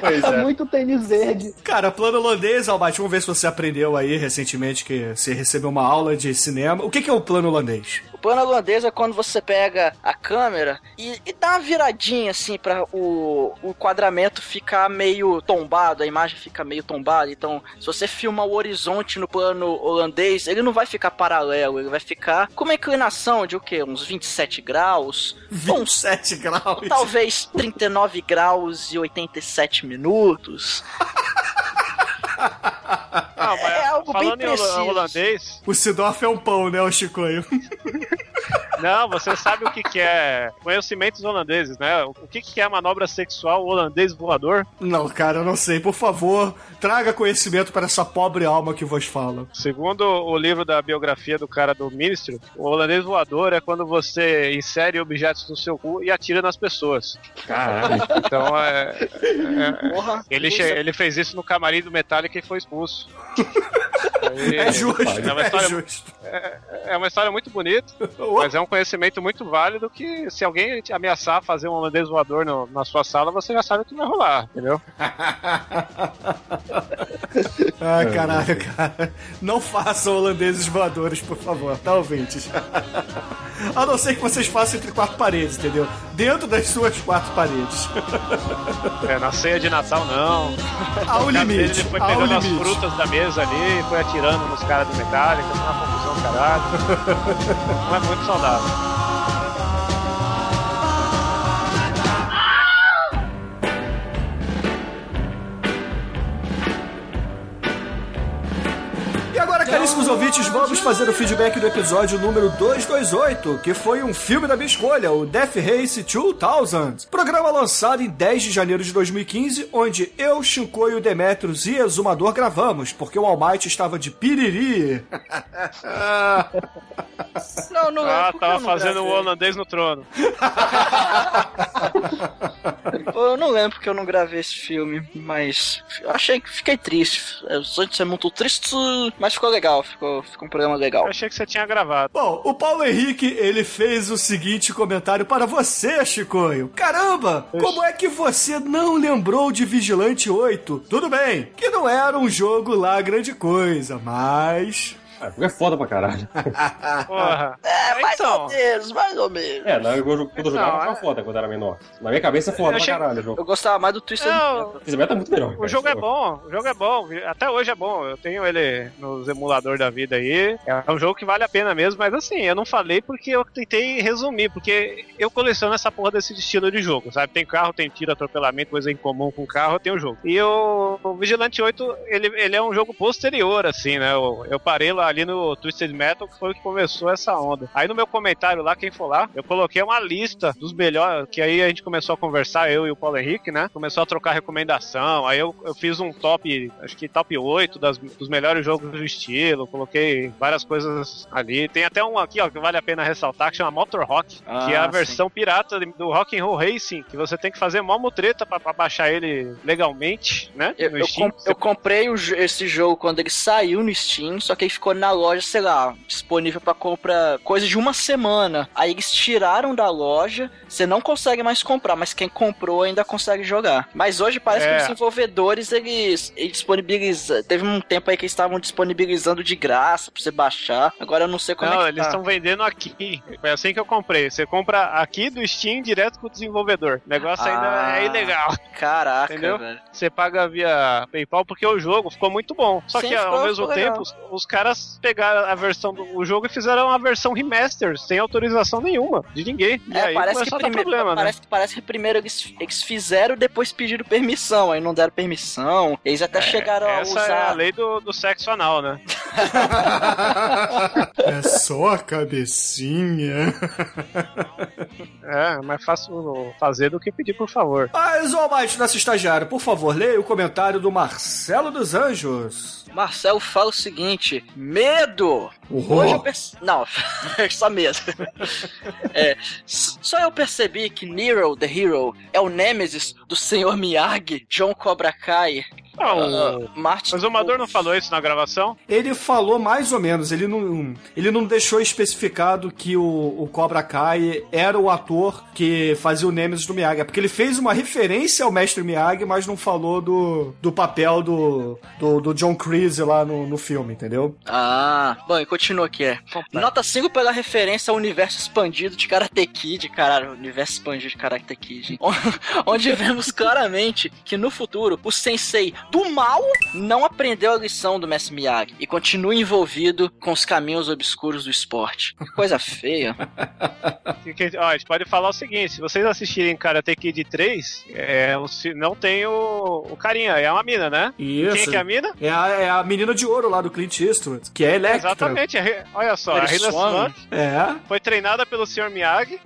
Pois é é. muito tênis verde. Cara, plano holandês, Albate, vamos ver se você aprendeu aí recentemente que você recebeu uma aula de cinema. O que, que é o plano holandês? O plano holandês é quando você pega a câmera e, e dá uma viradinha assim para o, o enquadramento ficar meio tombado, a imagem fica meio tombada. Então, se você filma o horizonte no plano holandês, ele não vai ficar paralelo, ele vai ficar com uma inclinação de o quê? Uns 27 graus? Uns 27 graus. talvez 39 graus e 87 minutos. Não, mas É algo bem falando em hola- preciso. holandês, O Sidorf é um pão, né, o Chicoio? não, você sabe o que, que é conhecimentos holandeses, né? O que, que é a manobra sexual holandês voador? Não, cara, eu não sei. Por favor, traga conhecimento para essa pobre alma que vos fala. Segundo o livro da biografia do cara do Ministro, o holandês voador é quando você insere objetos no seu cu e atira nas pessoas. Caralho. Então é. é- Porra. ele, ele fez isso no camarim do Metallica e foi expulso. Aí- É justo, É uma é história, justo. é uma história muito bonita, mas é um conhecimento muito válido que se alguém te ameaçar fazer um holandês voador no- na sua sala, você já sabe o que vai rolar, entendeu? Ai, caralho, cara. Não façam holandeses voadores, por favor, tá, ouvintes? A não ser que vocês façam entre quatro paredes, entendeu? Dentro das suas quatro paredes. É, na ceia de Natal não. Há um dele, limite. Ele foi pegando as frutas da mesa ali, foi atirando nos caras do Metallica, foi uma confusão do caralho. Não é muito saudável. Caríssimos ouvintes, vamos fazer o feedback do episódio número 228, que foi um filme da minha escolha, o Death Race 2000. Programa lançado em 10 de janeiro de 2015, onde eu, Shinkoi, o Demetrius e Exumador gravamos, porque o Almighty estava de piriri. Não, não Ah, por que tava fazendo o holandês no trono. Eu não lembro que eu não gravei esse filme, mas achei que fiquei triste. Sou de ser muito triste, mas ficou legal. Ficou, ficou um programa legal. Eu achei que você tinha gravado. Bom, o Paulo Henrique, ele fez o seguinte comentário para você, Chicoio. Caramba, como é que você não lembrou de Vigilante 8? Tudo bem, que não era um jogo lá grande coisa, mas... Ah, o jogo é foda pra caralho. Porra. É, mais Então. ou menos, mais ou menos. É, na, quando quando eu jogava, Não, ficava é- foda quando era menor. Na minha cabeça é foda Eu pra caralho o jogo. Eu gostava mais do Twisted Não, Metal. Esse meta é muito melhor. O cara. jogo é bom, o jogo é bom, até hoje é bom. Eu tenho ele nos emuladores da vida aí. É um jogo que vale a pena mesmo, mas assim, eu não falei porque eu tentei resumir, porque eu coleciono essa porra desse estilo de jogo, sabe? Tem carro, tem tiro, atropelamento, coisa em comum com carro, eu tenho o jogo. E o, o Vigilante 8, ele, ele é um jogo posterior, assim, né? Eu, eu parei lá ali no Twisted Metal, que foi o que começou essa onda. Aí no meu comentário lá, quem for lá, eu coloquei uma lista dos melhores, que aí a gente começou a conversar, eu e o Paulo Henrique, né? Começou a trocar recomendação, aí eu, eu fiz um top, acho que top 8 das, dos melhores jogos do estilo, coloquei várias coisas ali. Tem até um aqui, ó, que vale a pena ressaltar, que chama Motor Rock, que é a Ah, versão pirata do Rock and Roll Racing, que você tem que fazer mó mutreta pra, pra baixar ele legalmente, né? Eu, eu com- eu comprei o esse jogo quando ele saiu no Steam, só que ele ficou na loja, sei lá, disponível pra compra coisa de uma semana. Aí eles tiraram da loja, você não consegue mais comprar, mas quem comprou ainda consegue jogar. Mas hoje parece É. que os desenvolvedores eles, eles disponibilizam. Teve um tempo aí que eles estavam disponibilizando de graça pra você baixar. Agora eu não sei como Não, é que eles tá. estão vendendo aqui. Foi assim que eu comprei. Você compra aqui do Steam direto com o desenvolvedor. O negócio Ah. ainda é ilegal. Caraca, Entendeu? velho. Você paga via PayPal porque o jogo ficou muito bom. Só Sim, que ao mesmo tempo, os, os caras pegaram a versão do o jogo e fizeram uma versão remaster, sem autorização nenhuma de ninguém. E É, aí parece que, primeiro, problema, né? parece, que- parece que primeiro eles, eles fizeram, depois pediram permissão, aí não deram permissão. Eles até chegaram a Essa usar. é a lei do, do sexo anal, né? É só a cabecinha. É, é mais fácil fazer do que pedir por favor. Mas, ô Almighty, nosso estagiário, por favor, leia o comentário do Marcelo dos Anjos. Marcelo fala o seguinte: medo! Uhum. Hoje eu perce... Não, só medo. É, só eu percebi que Nero the Hero é o Nemesis do Sr. Miyagi, John Cobra Kai. Não, ah, Martin. Mas o Amador não falou isso na gravação? Ele falou mais ou menos, ele não, ele não deixou especificado que o, o Cobra Kai era o ator que fazia o Nemesis do Miyagi. É porque ele fez uma referência ao mestre Miyagi, mas não falou do, do papel do, do, do John Creasy lá no, no filme, entendeu? Ah, bom, e continua aqui, é. Nota 5 pela referência ao universo expandido de Karate Kid, caralho, universo expandido de Karate Kid. Onde vemos claramente que no futuro o sensei do mal não aprendeu a lição do Mestre Miyagi e continua envolvido com os caminhos obscuros do esporte. Que coisa feia. Ó, a gente pode falar o seguinte: se vocês assistirem Karate Kid 3, é, não tem o, o carinha, é uma mina, né? Isso. Quem que é a mina? É a, é a menina de ouro lá do Clint Eastwood, que é Electra. Exatamente, a Hi- olha só, a Hilary Hilary Swank. Swank É. foi treinada pelo Sr. Miyagi,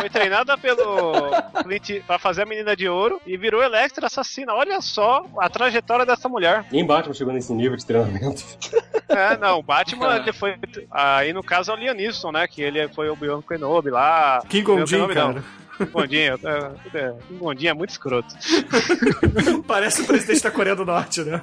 foi treinada pelo Clint pra fazer a menina de ouro e virou Electra assassina. Olha só a trajetória dessa mulher. Nem Batman chegou nesse nível de treinamento. É, não, o Batman ele foi. Aí no caso é o Liam Neeson, né? Que ele foi o Bion Kenobi lá. King Kong Jin, não. cara. King Gondinha, é, é, Gondinha é muito escroto. Parece o presidente da Coreia do Norte, né?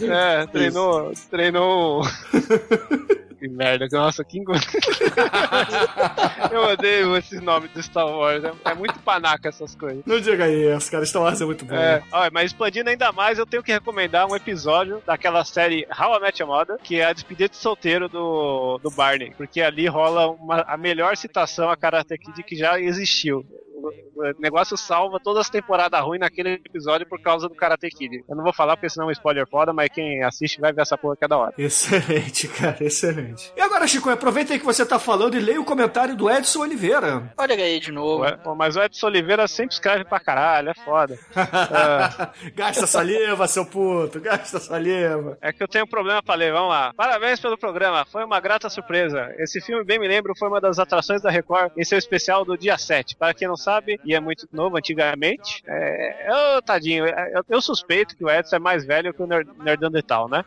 É, treinou. Treinou. Que merda, nossa, King Gondinha. Eu odeio esses nomes do Star Wars. É, é muito panaca essas coisas. Não diga isso, cara. Star Wars é muito bom. É, ó, mas expandindo ainda mais, eu tenho que recomendar um episódio daquela série How I Met Your Mother, que é a despedida de solteiro do, do Barney, porque ali rola uma- a melhor citação a Karate Kid que já existiu. O negócio salva todas as temporadas ruins naquele episódio por causa do Karate Kid. Eu não vou falar porque senão é um spoiler foda, mas quem assiste vai ver essa porra cada hora. Excelente, cara, excelente. E agora, Chico, aproveita aí que você tá falando e leia o comentário do Edson Oliveira. Olha aí de novo. Pô, Mas o Edson Oliveira sempre escreve pra caralho, é foda. É. Gasta saliva, seu puto, gasta saliva. É que eu tenho um problema pra ler, vamos lá. Parabéns pelo programa, foi uma grata surpresa. Esse filme, bem me lembro, foi uma das atrações da Record em seu especial do dia 7. Para quem não sabe, e é muito novo antigamente, é. Ô, tadinho, eu, eu suspeito que o Edson é mais velho que o Ner- Nerdandetal, né?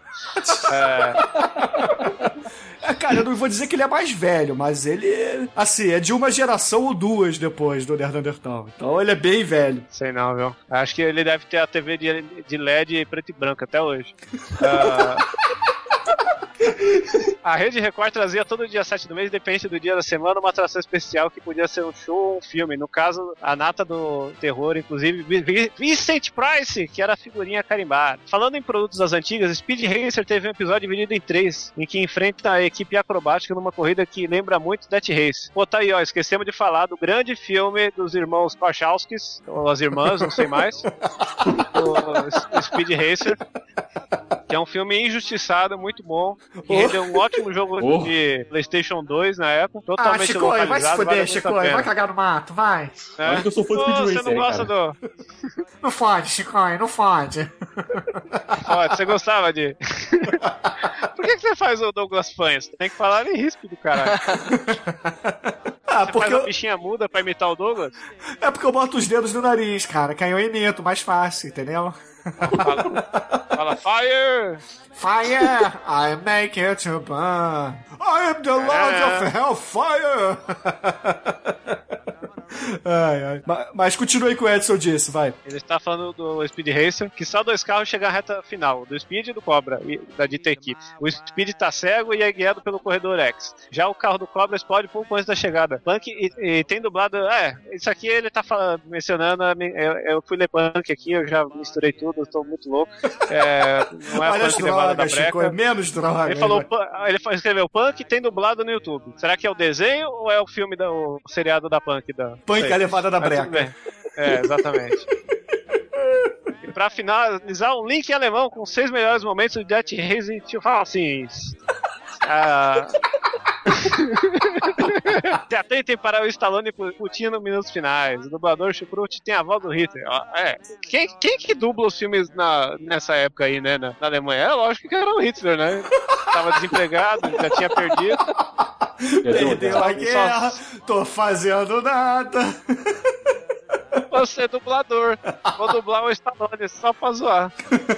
É, É, cara, eu não vou dizer que ele é mais velho, mas ele, assim, é de uma geração ou duas depois do Neandertal. Então ele é bem velho. sei não, viu? Acho que ele deve ter a TV de, de LED preto e branco até hoje. Ah, A Rede Record trazia todo dia 7 do mês, depende do dia da semana, uma atração especial que podia ser um show ou um filme. No caso, a nata do terror, inclusive, Vi- Vi- Vincent Price, que era a figurinha carimbada. Falando em produtos das antigas, Speed Racer teve um episódio dividido em três, em que enfrenta a equipe acrobática numa corrida que lembra muito Death Race. Pô, tá aí, ó, esquecemos de falar do grande filme dos irmãos Wachowskis, ou as irmãs, não sei mais, o Speed Racer, que é um filme injustiçado, muito bom, que Oh. rendeu um ótimo jogo Oh. de PlayStation 2 na época, Ah, totalmente Chicoio, vai se fuder, vale a pena. Vai cagar no mato, vai. É. Olha que eu sou fã do Ô, Speed Você não gosta cara. do. Não fode, Chicoio, não fode. Ó, você gostava de. Por que, que você faz o Douglas Fãs? Tem que falar em risco do caralho. Ah, Você porque faz uma eu, bichinha muda pra imitar o Douglas? é porque eu boto os dedos no nariz, cara. Aí eu imito, mais fácil, entendeu? Fala, fala Fire! Fire, I make it to burn. I am the Lord É. of Hellfire. ai, ai. Ma- Mas continue com o Edson disse, vai. Ele está falando do Speed Racer, que só dois carros chegam à reta final, do Speed e do Cobra, e da dita equipe. O Speed tá cego e é guiado pelo corredor X. Já o carro do Cobra explode pouco antes da chegada. Punk e, e tem dublado. É, isso aqui ele tá falando, mencionando. Eu, eu fui ler Punk aqui, eu já misturei tudo, tô muito louco. É, não é Olha Punk levado da drogas, Chico, é breca. menos droga. Ele falou, "Pun- ele escreveu Punk tem dublado no YouTube. Será que é o desenho ou é o filme da, o seriado da Punk da? Punk é levada da breca. É, exatamente. E pra finalizar, um link em alemão com os seis melhores momentos do Jet Racing to Falsins. Ah... Se atentem para o Stallone e Putin nos minutos finais. O dublador Chucrute tem a voz do Hitler. É. Quem, quem que dubla os filmes na, nessa época aí, né? Na, na Alemanha? É lógico que era o Hitler, né? Tava desempregado, já tinha perdido. Perdeu a Só- guerra, tô fazendo nada. Vou ser dublador. Vou dublar o Stallone só pra zoar.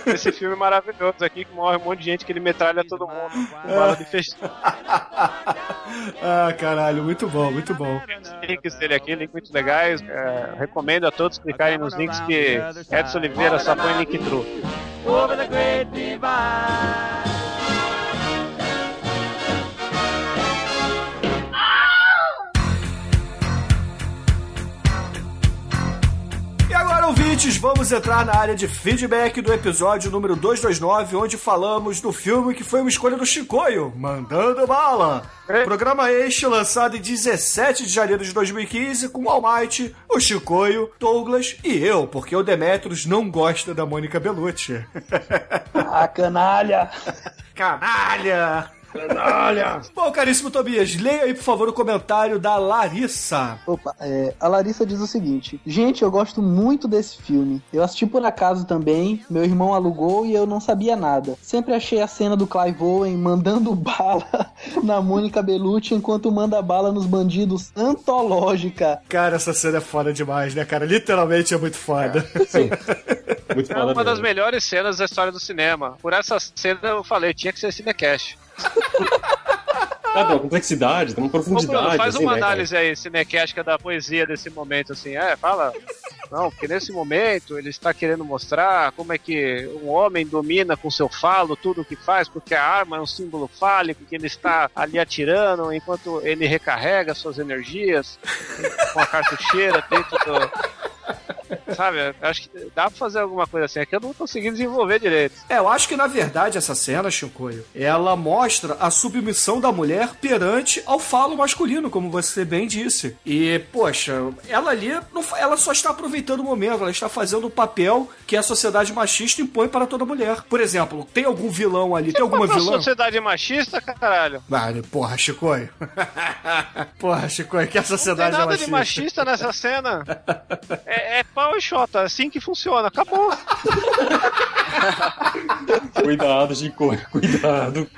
Esse filme maravilhoso aqui que morre um monte de gente que ele metralha todo mundo com bala de fechado. Ah, caralho, muito bom, muito bom. links dele aqui, links muito legais. É, recomendo a todos clicarem nos links que Edson Oliveira só põe link true. Over the great divide. Agora, ouvintes, vamos entrar na área de feedback do episódio número 229, onde falamos do filme que foi uma escolha do Chicoio, Mandando Bala. Programa este lançado em 17 de janeiro de 2015 com o Almighty, o Chicoio, Douglas e eu, porque o Demetrius não gosta da Mônica Bellucci. Ah, canalha! Canalha! Canalha! Bom, caríssimo Tobias, leia aí, por favor, o comentário da Larissa. Opa, é, a Larissa diz o seguinte: Gente, eu gosto muito desse filme. Eu assisti por acaso também, meu irmão alugou e eu não sabia nada. Sempre achei a cena do Clive Owen mandando bala na Mônica Bellucci enquanto manda bala nos bandidos antológica. Cara, essa cena é foda demais, né, cara? Literalmente é muito foda. Sim. Muito É foda uma das mesmo. melhores cenas da história do cinema. Por essa cena eu falei, tinha que ser Cinecast. Ah, uma complexidade, tem uma Ô, profundidade. Bruno, faz assim, uma né, cara? análise aí cinecástica da poesia desse momento, assim. É, fala. Não, porque nesse momento ele está querendo mostrar como é que um homem domina com seu falo tudo o que faz, porque a arma é um símbolo fálico, que ele está ali atirando enquanto ele recarrega suas energias com a cartucheira dentro do. Sabe, acho que dá pra fazer alguma coisa assim. É que eu não consegui desenvolver direito. É, eu acho que na verdade essa cena, Chicoio, ela mostra a submissão da mulher perante ao falo masculino, como você bem disse. E, poxa, ela ali, não ela só está aproveitando o momento, ela está fazendo o papel que a sociedade machista impõe para toda mulher. Por exemplo, tem algum vilão ali, tem alguma Uma vilã? sociedade machista, caralho. Ah, porra, Chicoio. porra, Chicoio, que a Não tem sociedade nada é de machista. machista nessa cena. É, é pau e chota, é assim que funciona. Acabou. Cuidado, Chico, cuidado.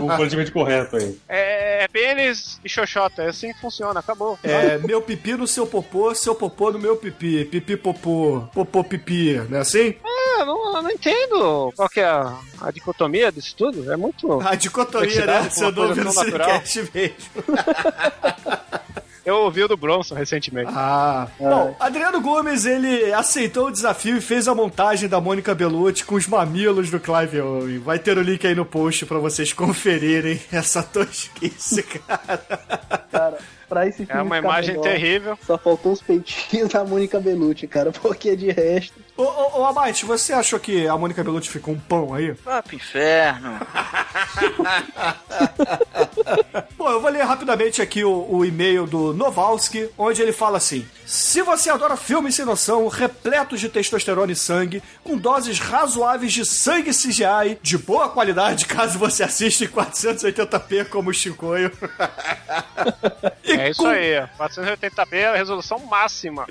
o politicamente correto aí. É, é pênis e xoxota, é assim que funciona. Acabou. É, meu pipi no seu popô, seu popô no meu pipi. Pipi popô, popô pipi, não é assim? É, eu não, não entendo qual que é a, a dicotomia disso tudo. É muito. A dicotomia, né? Seu coisa nome no mesmo. Eu ouvi o do Bronson recentemente. Ah, bom, Adriano Gomes, ele aceitou o desafio e fez a montagem da Mônica Bellucci com os mamilos do Clive Owen. Vai ter o link aí no post pra vocês conferirem essa tosquice, cara. Cara, pra esse filme É uma imagem melhor, terrível. Só faltou os peitinhos da Mônica Bellucci, cara, porque de resto... Ô, ô, ô Abate, você achou que a Mônica Bellucci ficou um pão aí? Vá pro inferno. Bom, eu vou ler rapidamente aqui o, o e-mail do Novalski, onde ele fala assim: Se você adora filmes sem noção, repletos de testosterona e sangue, com doses razoáveis de sangue CGI, de boa qualidade, caso você assista em 480p como o Chicoio. É isso com- aí. 480p é a resolução máxima.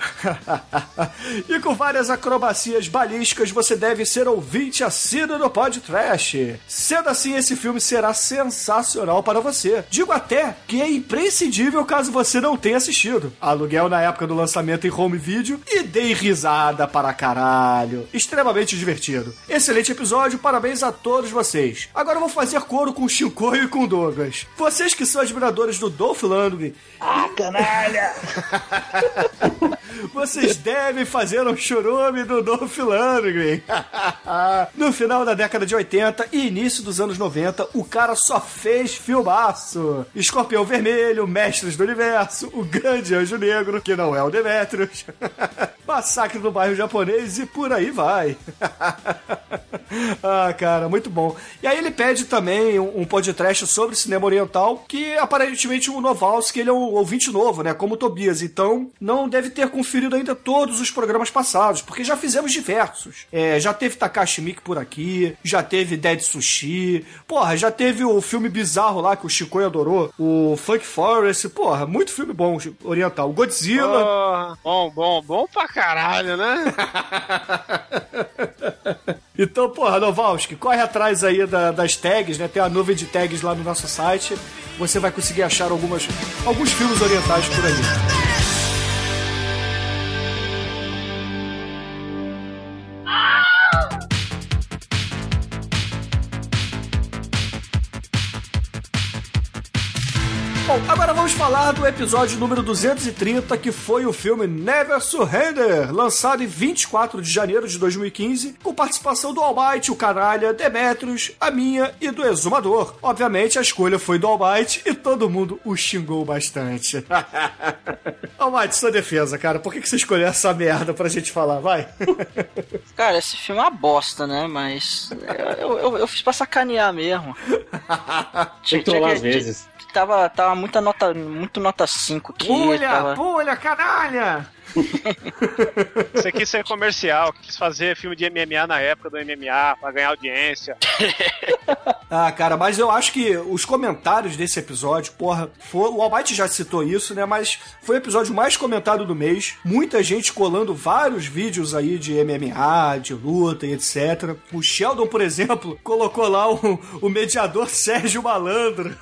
e com várias acrobacias balísticas, você deve ser ouvinte assíduo do podcast. Sendo assim, esse filme será sensacional para você. Digo até que é imprescindível caso você não tenha assistido. Aluguel na época do lançamento em home video e dei risada para caralho. Extremamente divertido. Excelente episódio, parabéns a todos vocês. Agora eu vou fazer coro com o Chicoio e com o Douglas. Vocês que são admiradores do Dolph Lundgren Ah, canalha! vocês devem fazer um churume do Dolph Lundgren. no final da década de 80 e início dos anos 90, o cara só fez filmaço. Escorpião Vermelho, Mestres do Universo, O Grande Anjo Negro, que não é o Demetrius, Massacre no Bairro Japonês e por aí vai. ah, cara, muito bom. E aí ele pede também um, um podcast sobre cinema oriental, que aparentemente o Novalski, ele é um ouvinte novo, né? Como o Tobias. Então, não deve ter conferido ainda todos os programas passados, porque já fizemos diversos. É, já teve Takashi Miike por aqui, já teve Dead Sushi, porra, já teve o filme bizarro lá que o Chico adorou, o Funk Forest, porra, muito filme bom oriental. O Godzilla. Porra. Bom, bom, bom pra caralho, né? Então, porra, Novalski, corre atrás aí da- das tags, né? Tem a nuvem de tags lá no nosso site. Você vai conseguir achar algumas, alguns filmes orientais por aí. Bom, agora vamos falar do episódio número 230, que foi o filme Never Surrender, lançado em 24 de janeiro de 2015, com participação do Almighty, o Canalha, Demetrius, a minha e do Exumador. Obviamente, a escolha foi do Almighty e todo mundo o xingou bastante. Almighty, sua defesa, cara, por que que você escolheu essa merda pra gente falar? Vai. Cara, esse filme é uma bosta, né? Mas eu, eu, eu fiz pra sacanear mesmo. Tem que trollar às vezes. Tava, tava muita nota, muito nota 5 aqui. Pulha, tava... pulha, canalha! Você quis ser comercial, quis fazer filme de MMA na época do MMA pra ganhar audiência. Ah, cara, mas eu acho que os comentários desse episódio, porra, foi, o Almighty já citou isso, né? Mas foi o episódio mais comentado do mês. Muita gente colando vários vídeos aí de MMA, de luta e etc. O Sheldon, por exemplo, colocou lá o, o mediador Sérgio Malandro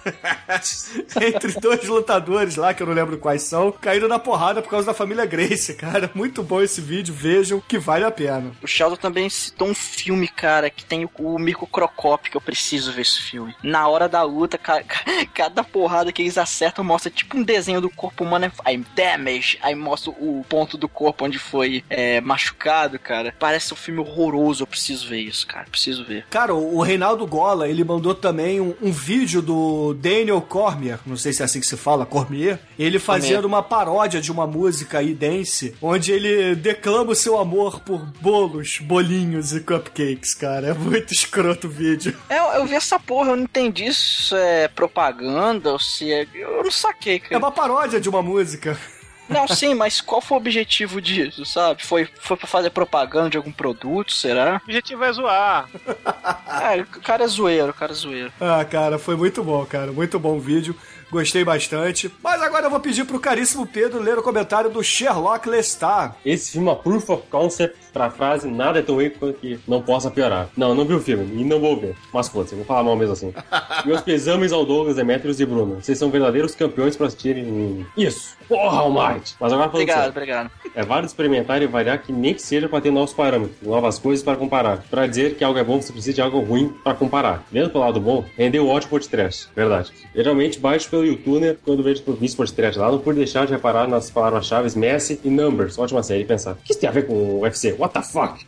entre dois lutadores lá, que eu não lembro quais são, caindo na porrada por causa da família Grace, cara. Muito bom esse vídeo, vejam que vale a pena. O Sheldon também citou um filme, cara, que tem o, o Mirko Crocop, que eu preciso ver esse filme. Na hora da luta, ca- ca- cada porrada que eles acertam mostra tipo um desenho do corpo humano. Aí, damage! Aí mostra o ponto do corpo onde foi é, machucado, cara. Parece um filme horroroso, eu preciso ver isso, cara. Preciso ver. Cara, o Reinaldo Gola, ele mandou também um, um vídeo do Daniel Cormier, não sei se é assim que se fala, Cormier, ele fazendo uma paródia de uma música aí dance, onde ele declama o seu amor por bolos, bolinhos e cupcakes, cara. É muito escroto o vídeo. É, eu, eu vi essa porra, eu não entendi se isso é propaganda ou se é. Eu não saquei, É cara. uma paródia de uma música. Não, sim, mas qual foi o objetivo disso, sabe? Foi, foi pra fazer propaganda de algum produto, será? O objetivo é zoar. Ah, o cara é zoeiro, o cara é zoeiro. Ah, cara, foi muito bom, cara. Muito bom o vídeo. Gostei bastante. Mas agora eu vou pedir pro caríssimo Pedro ler o comentário do Sherlock Lestar. Esse filme é proof of concept pra frase nada é tão ruim quanto que não possa piorar. Não, não vi o filme e não vou ver. Mas foda-se, vou falar mal mesmo assim. Meus pesames ao Douglas, Demetrius e Bruno. Vocês são verdadeiros campeões pra assistirem. Isso! Porra, Almighty! Mas agora falando Obrigado, obrigado. É válido experimentar e variar que nem que seja para ter novos parâmetros, novas coisas para comparar. Para dizer que algo é bom, você precisa de algo ruim para comparar. Vendo pelo lado bom, rendeu ótimo podcast. Verdade. Geralmente baixo pelo YouTuner, quando vejo pro Vice Podcast lá, não pude deixar de reparar nas palavras-chave Messi e Numbers. Ótima série, pensar. O que isso tem a ver com o UFC? What the fuck?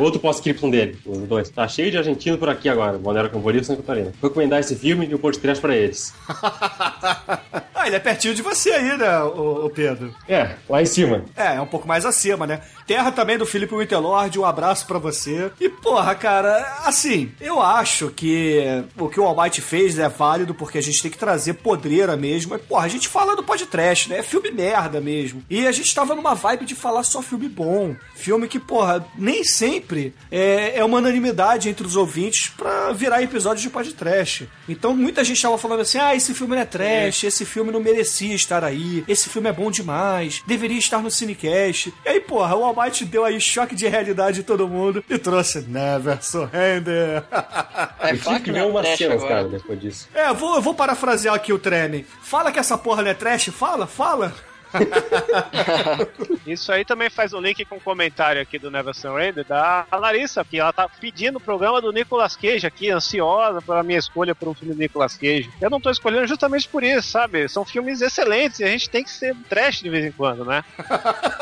Outro pós-scriptum dele, os dois. Tá cheio de argentino por aqui agora, Balneário Camboriú, Santa Catarina. Vou recomendar esse filme e o podcast pra eles. Ah, ele é pertinho de você aí, né, o, Pedro? É, lá em cima. É, é um pouco mais acima, né? Terra também do Felipe Winterlord, um abraço pra você. E, porra, cara, assim, eu acho que o que o Almighty fez é válido porque a gente tem que trazer podreira mesmo. Mas, porra, a gente fala do podcast, né? É filme merda mesmo. E a gente tava numa vibe de falar só filme bom. Filme que, porra, nem sempre é, é uma unanimidade entre os ouvintes pra virar episódio de podcast. Então muita gente tava falando assim: ah, esse filme não é trash, esse filme não merecia estar aí, esse filme é bom demais, deveria estar no Cinecast. E aí, porra, o Almighty deu aí choque de realidade em todo mundo e trouxe Never Surrender. É, Eu fala tive que ver é umas trash cenas, agora. cara, depois disso. É, eu vou, eu vou parafrasear aqui o Treme. Fala que essa porra não é trash? Fala, fala. Isso aí também faz o link com o comentário aqui do Never Surrender da Larissa, que ela tá pedindo o programa do Nicolas Cage aqui, ansiosa pela minha escolha por um filme do Nicolas Cage. Eu não tô escolhendo justamente por isso, sabe? São filmes excelentes e a gente tem que ser trash de vez em quando, né?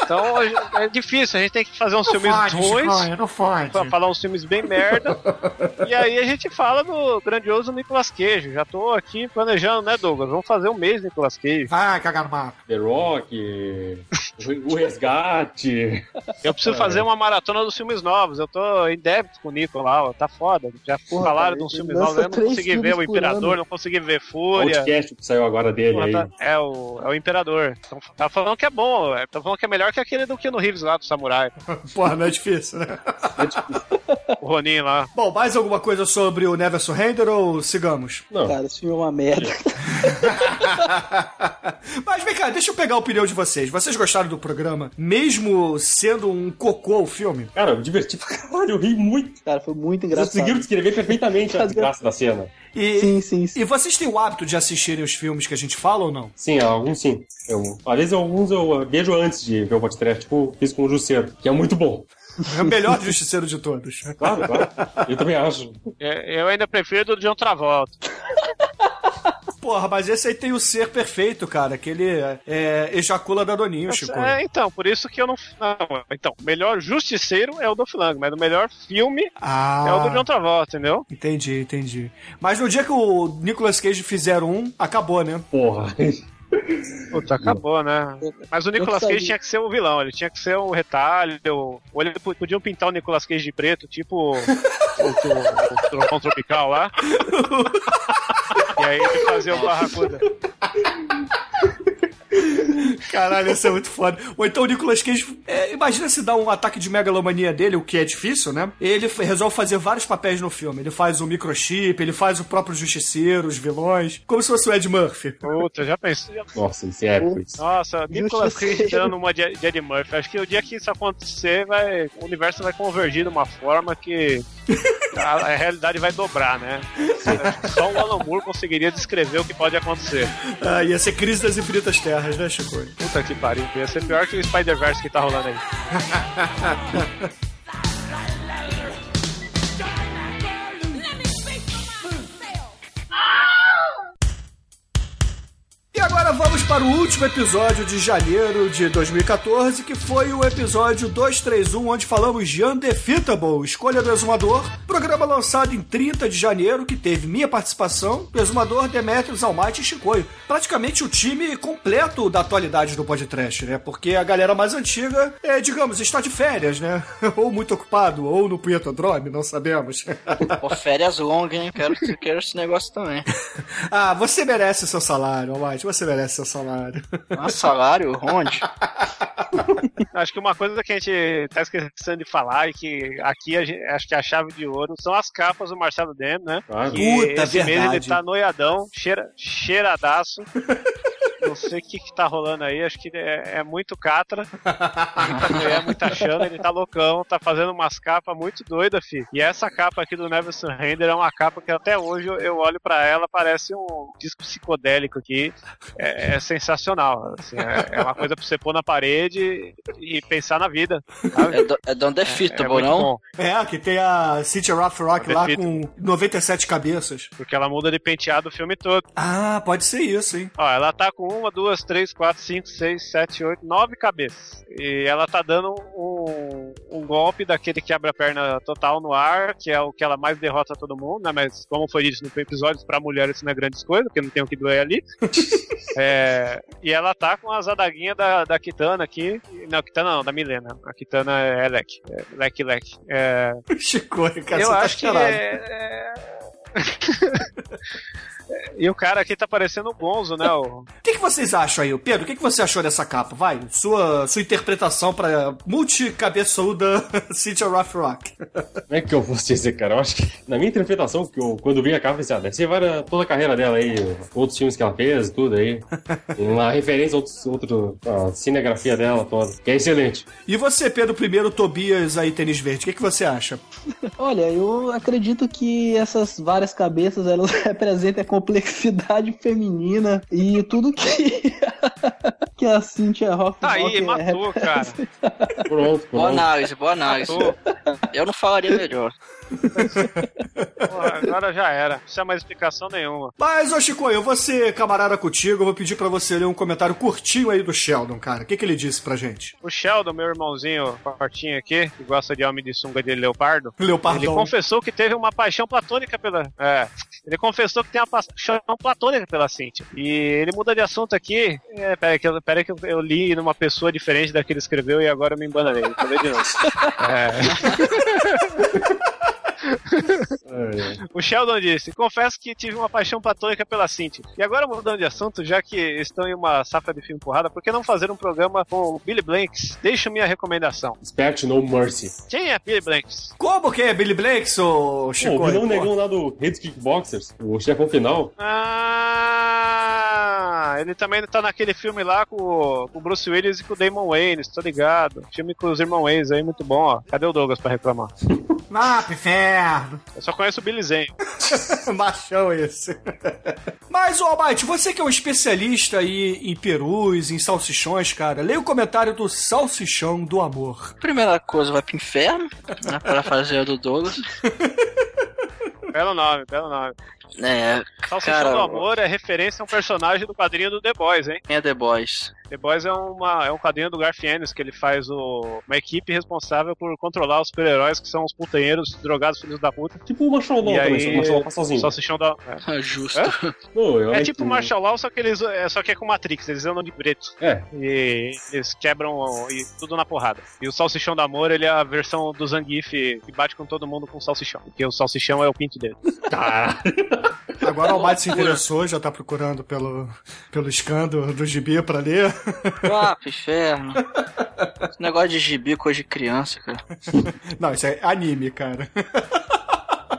Então é difícil, a gente tem que fazer uns filmes ruins. não fode. Pra falar uns filmes bem merda. e aí a gente fala do grandioso Nicolas Cage. Já tô aqui planejando, né, Douglas? Vamos fazer um mês Nicolas Cage. Vai cagar no mato. The Rock, o Resgate. Eu preciso fazer uma maratona dos filmes novos. Eu tô em débito com o Nico lá, ó. Tá foda. Já falaram cara, de uns filmes novos. Eu não consegui ver o Imperador, ano. não consegui ver Fúria. Outcast que saiu agora dele Porra, aí. tá- é, o, é o Imperador. Então, tá falando que é bom. é, Tá falando que é melhor que aquele do Keanu Reeves lá, do Samurai. Porra, não é difícil, né? O Ronin lá. Bom, mais alguma coisa sobre o Never Surrender ou sigamos? Não, Cara, esse filme é uma merda. Mas vem cá, deixa eu pegar a opinião de vocês. Vocês gostaram do programa, mesmo sendo um cocô o filme? cara, eu diverti pra caralho, eu ri muito. Cara, foi muito Vocês engraçado. conseguiram descrever perfeitamente a graça da cena. E, Sim, sim, sim. e vocês têm o hábito de assistirem os filmes que a gente fala ou não? Sim, alguns sim. Eu, às vezes alguns eu vejo antes de ver o podcast, tipo, fiz com o Jusceiro, que é muito bom. É o melhor justiceiro de todos. Claro, claro. Eu também acho. É, Eu ainda prefiro do John Travolta. Porra, mas esse aí tem o ser perfeito, cara, que ele é, ejacula da Doninho, Chico. É, então, por isso que eu não. Não, então, o melhor justiceiro é o do Flang, mas o melhor filme Ah, é o do John Travolta, entendeu? entendi, entendi. Mas no dia que o Nicolas Cage fizer um, acabou, né? Porra. Puta, acabou, né? Mas o Nicolas. Cage tinha que ser o vilão, ele tinha que ser o retalho, ou ele podiam pintar o Nicolas Cage de preto, tipo o, o, o Trovão Tropical lá. e aí ele fazia o Barracuda. Caralho, isso é muito foda. Ou então o Nicolas Cage. é, imagina se dá um ataque de megalomania dele, o que é difícil, né? Ele resolve fazer vários papéis no filme. Ele faz o microchip, ele faz o próprio justiceiro, os vilões. Como se fosse o Ed Murphy. Puta, já pensei. Nossa, isso é épico isso. Nossa, Nicolas Cage dando uma de de Eddie Murphy. Acho que o dia que isso acontecer, vai, o universo vai convergir de uma forma que a, a realidade vai dobrar, né? Só o Alan Moore conseguiria descrever o que pode acontecer. Ah, ia ser Crise das Infinitas Terras, né, Chico? Puta que pariu, ia ser pior que o Spider-Verse que tá rolando aí. Agora vamos para o último episódio de janeiro de 2014, que foi o episódio 231, onde falamos de Undefeatable, Escolha do Exumador, programa lançado em 30 de janeiro, que teve minha participação, do Exumador, Demetrius, Almighty e Chicoio. Praticamente o time completo da atualidade do podcast, né? Porque a galera mais antiga, é, digamos, está de férias, né? ou muito ocupado, ou no Pietodrome, não sabemos. Pô, férias longas, hein? Quero, quero esse negócio também. ah, você merece seu salário, Almighty, você merece seu salário. Nossa, salário? Onde? Acho que uma coisa que a gente tá esquecendo de falar e que aqui a gente- acho que a chave de ouro são as capas do Marcelo Demo, né? Claro. Puta, esse mês ele verdade. tá noiadão, cheira, cheiradaço. Não sei o que, que tá rolando aí, acho que é, é muito catra, mulher, muita chana, ele tá loucão, tá fazendo umas capas muito doidas, fi. E essa capa aqui do Never Surrender é uma capa que até hoje eu, olho pra ela, parece um disco psicodélico aqui, é, é sensacional. assim, é, é uma coisa pra você pôr na parede e pensar na vida. sabe? É, do, é Don't Defeatable, muito não? bom, É, que tem a City Rough Rock lá com 97 cabeças. porque ela muda de penteado o filme todo. Ah, pode ser isso, hein? Ó, ela tá com uma, duas, três, quatro, cinco, seis, sete, oito, nove cabeças. E ela tá dando um, um golpe daquele que abre a perna total no ar, que é o que ela mais derrota todo mundo, né? Mas como foi dito no episódio, pra mulher isso não é grandes coisas, porque não tem o que doer ali. É, e ela tá com as adaguinhas da, da Kitana aqui. Não, Kitana não, da Milena. A Kitana é Lek. É, Lek Lek. É, Chico, cara, eu tá acho que cheirado. é, é- E o cara aqui tá parecendo o Gonzo, né? O... Que, que vocês acham aí? Pedro, o que, que você achou dessa capa? Vai, sua, sua interpretação pra multicabeçuda City Rough Rock. Como é que eu posso dizer, cara? Eu acho que, na minha interpretação, que eu, quando vi a capa, eu pensei, ah, deve ser várias, toda a carreira dela aí, outros filmes que ela fez, tudo aí. Uma referência a outros, outro, a cinegrafia dela toda, que é excelente. E você, Pedro I, Tobias aí, tênis verde, o que, que você acha? Olha, eu acredito que essas várias cabeças elas representam a complexidade feminina e tudo que que a Cynthia Hoffman Tá aí, matou, cara. Pronto, Boa pronto. análise, boa análise. Matou. Eu não falaria melhor. Porra, agora já era. Não precisa mais explicação nenhuma. Mas, ô Chico, eu vou ser camarada contigo, eu vou pedir pra você ler um comentário curtinho aí do Sheldon, cara. O que, que ele disse pra gente? O Sheldon, meu irmãozinho fortinho aqui, que gosta de homem de sunga de leopardo, ele confessou que teve uma paixão platônica pela. É. Ele confessou que tem uma paixão platônica pela Cintia. E ele muda de assunto aqui. É, peraí, que, eu, peraí que eu, eu li numa pessoa diferente da que ele escreveu e agora eu me embananei. Vou ler de novo. É. O Sheldon disse: Confesso que tive uma paixão platônica pela Cintia. E agora, mudando de assunto, já que estão em uma safra de filme porrada, por que não fazer um programa com o Billy Blanks? Deixa minha recomendação. Expert No Mercy. Quem é Billy Blanks? Como que é Billy Blanks, ô Chico? o vilão Pô, negão lá do Redes Kickboxers, o chefão final. Ah, ele também tá naquele filme lá com, o- com o Bruce Willis e com o Damon Waynes, tô ligado. Filme com os irmãos Waynes aí, muito bom, ó. Cadê o Douglas pra reclamar? Ah, pro inferno. Eu só conheço o Billy Zane. Machão esse. Mas, ô Almighty, você que é um especialista aí em perus, em salsichões, cara, leia o comentário do Salsichão do Amor. Primeira coisa, vai pro inferno, né, pra fazer a do Douglas. Belo nome, belo nome. É, Salsichão cara, do Amor é referência a um personagem do quadrinho do The Boys, hein? quem é The Boys? The Boys é, uma, é um quadrinho do Garth Ennis que ele faz o, uma equipe responsável por controlar os super-heróis que são os putanheiros, drogados, filhos da puta. Tipo o Marshall Law também, aí, só que o Marshall Law tá sozinho. Salsichão da... é. Justo. Não, eu É tipo que- Martial Law, só que eles é, só que é com Matrix, eles andam de preto. É, E eles quebram e tudo na porrada. E o Salsichão do Amor, ele é a versão do Zangief que bate com todo mundo com salsichão. Porque o salsichão é o pinto dele. tá. Agora o Almighty se interessou, já tá procurando pelo, pelo escândalo do gibi pra ler. Ah, pro inferno. Esse negócio de gibi, coisa de criança, cara. Não, isso é anime, cara.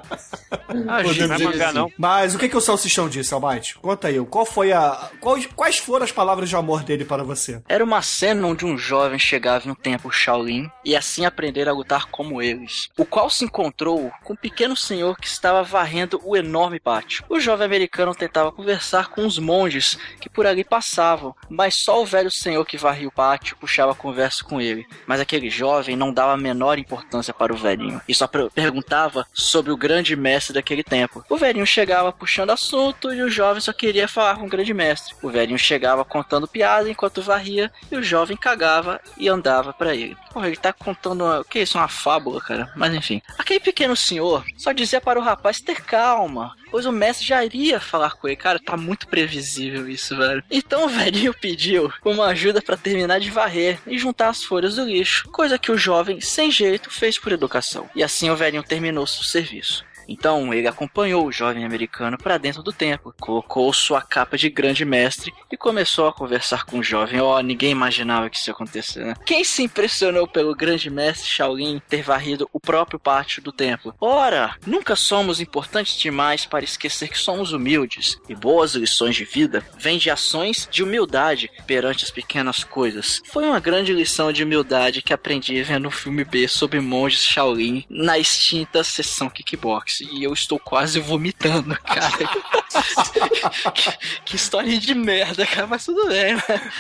Ah, Podemos é mangá, assim. não. Mas o que, que o Salsichão disse, Almighty? Conta aí, qual foi a. Quais, quais foram as palavras de amor dele para você? Era uma cena onde um jovem chegava em um templo Shaolin e assim aprender a lutar como eles, o qual se encontrou com um pequeno senhor que estava varrendo o enorme pátio. O jovem americano tentava conversar com os monges que por ali passavam, mas só o velho senhor que varria o pátio puxava a conversa com ele. Mas aquele jovem não dava a menor importância para o velhinho e só per- perguntava sobre o grande mestre daquele tempo. O velhinho chegava puxando assunto e o jovem só queria falar com o grande mestre. O velhinho chegava contando piada enquanto varria e o jovem cagava e andava pra ele. Porra, ele tá contando o que é isso? Uma fábula, cara. Mas enfim. Aquele pequeno senhor só dizia para o rapaz ter calma. Pois o mestre já iria falar com ele. Cara, tá muito previsível isso, velho. Então o velhinho pediu uma ajuda pra terminar de varrer e juntar as folhas do lixo. Coisa que o jovem, sem jeito, fez por educação. E assim o velhinho terminou seu serviço. Então ele acompanhou o jovem americano para dentro do templo, colocou sua capa de grande mestre e começou a conversar com o jovem. Oh, ninguém imaginava que isso ia acontecer, né? Quem se impressionou pelo grande mestre Shaolin ter varrido o próprio pátio do templo? Ora, nunca somos importantes demais para esquecer que somos humildes e boas lições de vida vêm de ações de humildade perante as pequenas coisas. Foi uma grande lição de humildade que aprendi vendo um filme B sobre monges Shaolin na extinta sessão kickbox. E eu estou quase vomitando, cara. que, que história de merda, cara, mas tudo bem, né?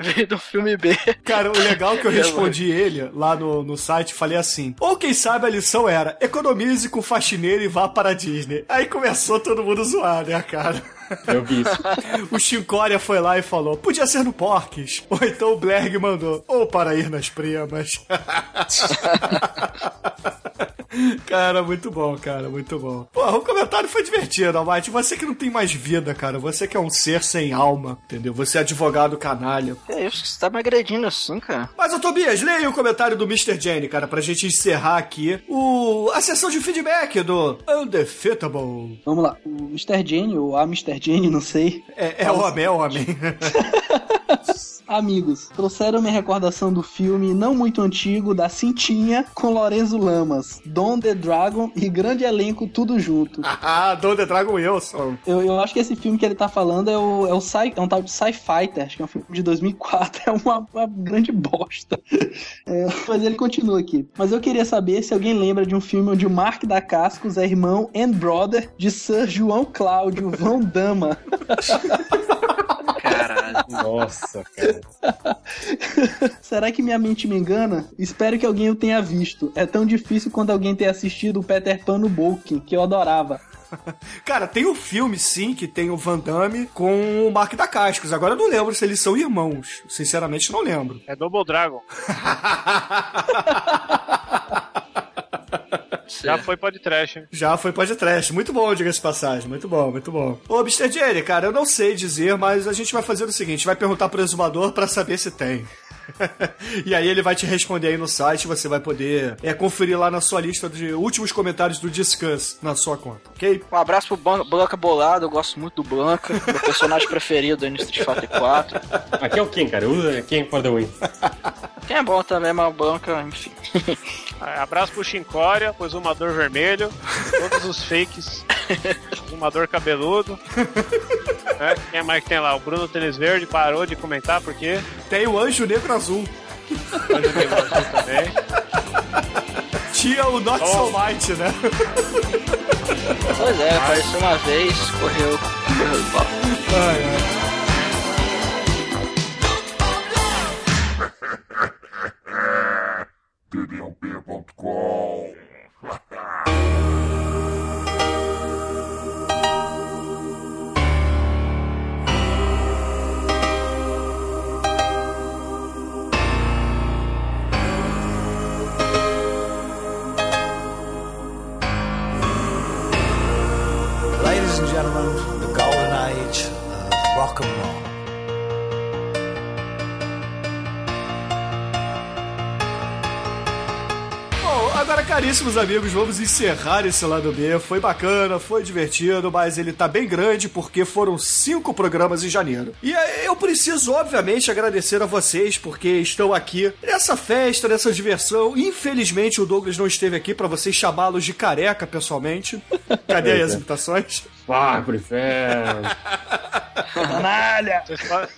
Veio do filme B. Cara, o legal é que eu respondi ele lá no, no site, falei assim: ou quem sabe a lição era economize com faxineiro e vá para a Disney. Aí começou todo mundo zoar, né, cara? Eu vi isso. O Chincória foi lá e falou: podia ser no Porques. Ou então o Blerg mandou: ou para ir nas primas. Cara, muito bom, cara, muito bom. Porra, o comentário foi divertido, Almighty. Você que não tem mais vida, cara. Você que é um ser sem alma, entendeu? Você é advogado canalha. É isso, você tá me agredindo assim, cara. Mas, ô Tobias, leia o comentário do Mr. Jenny, cara, pra gente encerrar aqui o... a sessão de feedback do Undefeatable. Vamos lá. O Mr. Jenny, ou a Mr. Jenny, não sei. É, é homem, é homem. Amigos, trouxeram minha recordação do filme não muito antigo da Cintinha com Lorenzo Lamas, Don the Dragon e grande elenco tudo junto. ah, Don the Dragon Wilson. Eu, eu acho que esse filme que ele tá falando é, o, é, o Sci- é um tal de Sci-Fighter, acho que é um filme de 2004, é uma, uma grande bosta. É, mas ele continua aqui. Mas eu queria saber se alguém lembra de um filme onde o Mark da Cascos é irmão and brother de Sir João Cláudio Vão Dama. Nossa, cara. Será que minha mente me engana? Espero que alguém o tenha visto. É tão difícil quando alguém ter assistido o Peter Pan no Bolkin, que eu adorava. Cara, tem o filme, sim, que tem o Van Damme com o Mark da Cascos. Agora eu não lembro se eles são irmãos. Sinceramente, não lembro. É Double Dragon. Já foi podcast. hein? Já foi podcast. Muito bom, diga-se de passagem. Muito bom, muito bom. Ô, Mr. Jenny, cara, eu não sei dizer, mas a gente vai fazer o seguinte: vai perguntar pro exumador pra saber se tem. e aí ele vai te responder aí no site, você vai poder é, conferir lá na sua lista de últimos comentários do Discuss na sua conta, ok? Um abraço pro Ban- Blanca Bolado, eu gosto muito do Blanca, meu personagem preferido aí no Street Fighter 4. Aqui é o Ken, cara. Usa Ken for the win. É bom também, mas o Blanca, enfim. Ah, Abraço pro Chincória, pro Zumador Vermelho, todos os fakes, Zumador Cabeludo. Né? Quem mais que tem lá? O Bruno Tênis Verde parou de comentar porque Tem o Anjo Negro Azul. hoje tem você também. Tinha o Not So Might, né? Pois é, apareceu uma vez, correu. correu. Ai, ai. opiniãopia.com caríssimos amigos, vamos encerrar esse lado B. Foi bacana, foi divertido, mas ele tá bem grande porque foram cinco programas em janeiro. E aí eu preciso, obviamente, agradecer a vocês porque estão aqui nessa festa, nessa diversão. Infelizmente, o Douglas não esteve aqui pra vocês chamá-los de careca pessoalmente. Cadê aí as imitações? Vai pro inferno. Canalha! Vocês podem,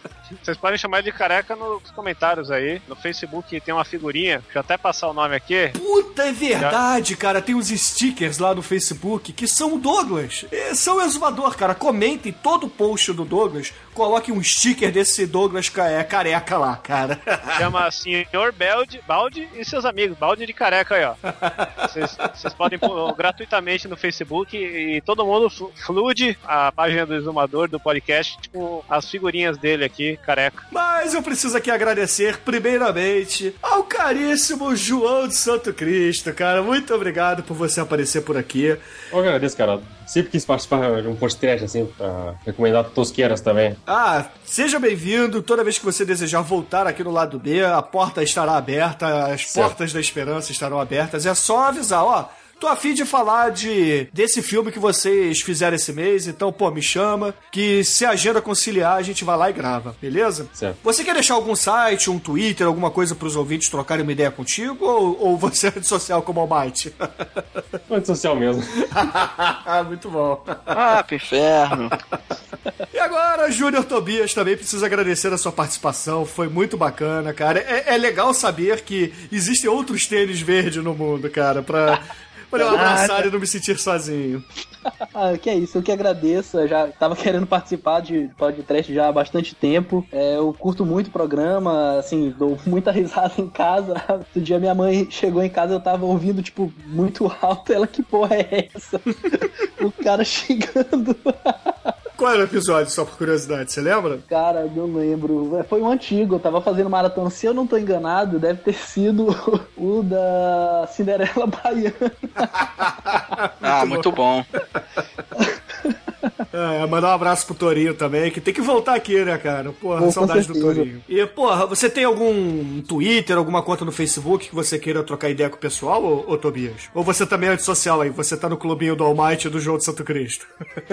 vocês podem chamar de careca nos comentários aí. No Facebook tem uma figurinha, deixa eu até passar o nome aqui. Puta, é verdade, cara. Tem uns stickers lá no Facebook que são o Douglas. É, São o exumador, cara. Comentem todo post do Douglas. Coloque um sticker desse Douglas é, careca lá, cara. Chama Senhor Balde, Balde e seus amigos. Balde de careca aí, ó. Vocês podem pôr gratuitamente no Facebook e todo mundo flu- flude a página do Exumador do podcast com as figurinhas dele aqui, careca. Mas eu preciso aqui agradecer, primeiramente, ao caríssimo João de Santo Cristo, cara. Muito obrigado por você aparecer por aqui. Eu agradeço, cara. Sempre quis participar de um podcast assim, pra recomendar tosqueiras também. Ah, seja bem-vindo. Toda vez que você desejar voltar aqui no lado B, a porta estará aberta, as Certo. portas da esperança estarão abertas. É só avisar, ó. Tô afim de falar de desse filme que vocês fizeram esse mês, então, pô, me chama, que se a agenda conciliar, a gente vai lá e grava, beleza? Certo. Você quer deixar algum site, um Twitter, alguma coisa pros ouvintes trocarem uma ideia contigo, ou, ou você é rede social como o Almighty? Rede social mesmo. Muito bom. Ah, pro inferno. E agora, Júnior Tobias também precisa agradecer a sua participação. Foi muito bacana, cara. É, é legal saber que existem outros tênis verdes no mundo, cara, pra, pra eu abraçar e não me sentir sozinho. Ah, que é isso, eu que agradeço. Eu já tava querendo participar de podcast já há bastante tempo. É, eu curto muito o programa, assim, dou muita risada em casa. Outro dia minha mãe chegou em casa, eu tava ouvindo, tipo, muito alto. Ela, que porra é essa? o cara xingando. Qual era o episódio, só por curiosidade, você lembra? Cara, não lembro. É, Foi um antigo, eu tava fazendo maratona. Se eu não tô enganado, deve ter sido o da Cinderela Baiana. Ah, muito bom. É, mandar um abraço pro Torinho também, que tem que voltar aqui, né, cara? Porra, Com saudade do. Torinho. E, porra, você tem algum Twitter, alguma conta no Facebook que você queira trocar ideia com o pessoal, ô, ô Tobias? Ou você também é antissocial aí? Você tá no clubinho do Almighty e do João de Santo Cristo?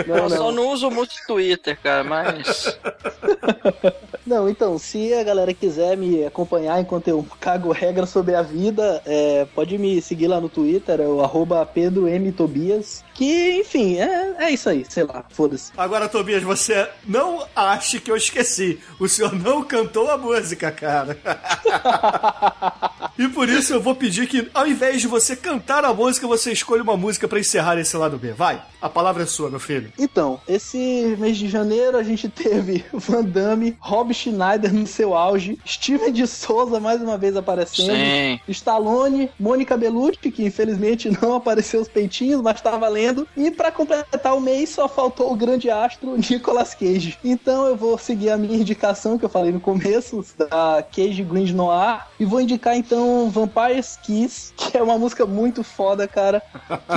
Não, Eu só não. não uso muito Twitter, cara, mas. Não, então, se a galera quiser me acompanhar enquanto eu cago regra sobre a vida, é, pode me seguir lá no Twitter, é o arroba Pedro M. Tobias. Que, enfim, é, é isso aí, sei lá, foda-se. Agora, Tobias, você não ache que eu esqueci. O senhor não cantou a música, cara. e por isso eu vou pedir que, ao invés de você cantar a música, você escolha uma música pra encerrar esse lado B. Vai, a palavra é sua, meu filho. Então, esse mês de janeiro a gente teve Van Damme, Rob Schneider no seu auge, Steven de Souza mais uma vez aparecendo, Sim. Stallone, Mônica Bellucci, que infelizmente não apareceu os peitinhos, mas tá valendo, e pra completar o mês só faltou o grande astro Nicolas Cage. Então eu vou seguir a minha indicação que eu falei no começo, da Cage Green Noir, e vou indicar então Vampire's Kiss, que é uma música muito foda, cara.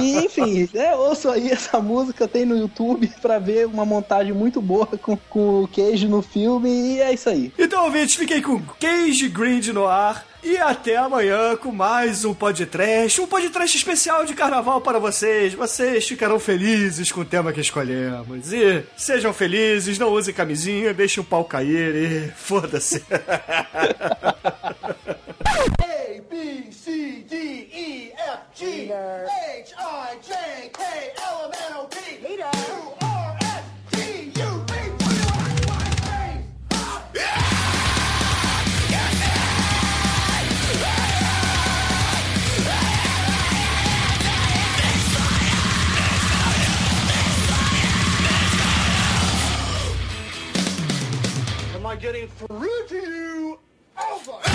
E enfim, é, ouço aí essa música, tem no YouTube pra ver uma montagem muito boa com, com o Cage no filme, e é isso aí. Então, ouvintes, fiquei com Cage Green no ar. E até amanhã com mais um podcast, um podcast especial de carnaval para vocês. Vocês ficarão felizes com o tema que escolhemos. E sejam felizes, não usem camisinha, deixem o pau cair e foda-se. A, B, C, D, E, F, G, H, I, J, K, L, M, N, O, P, Q, R, getting through to you. Alpha. I'm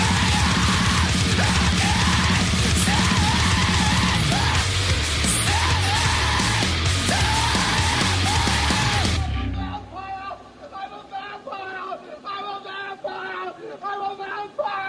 a vampire! I'm a vampire!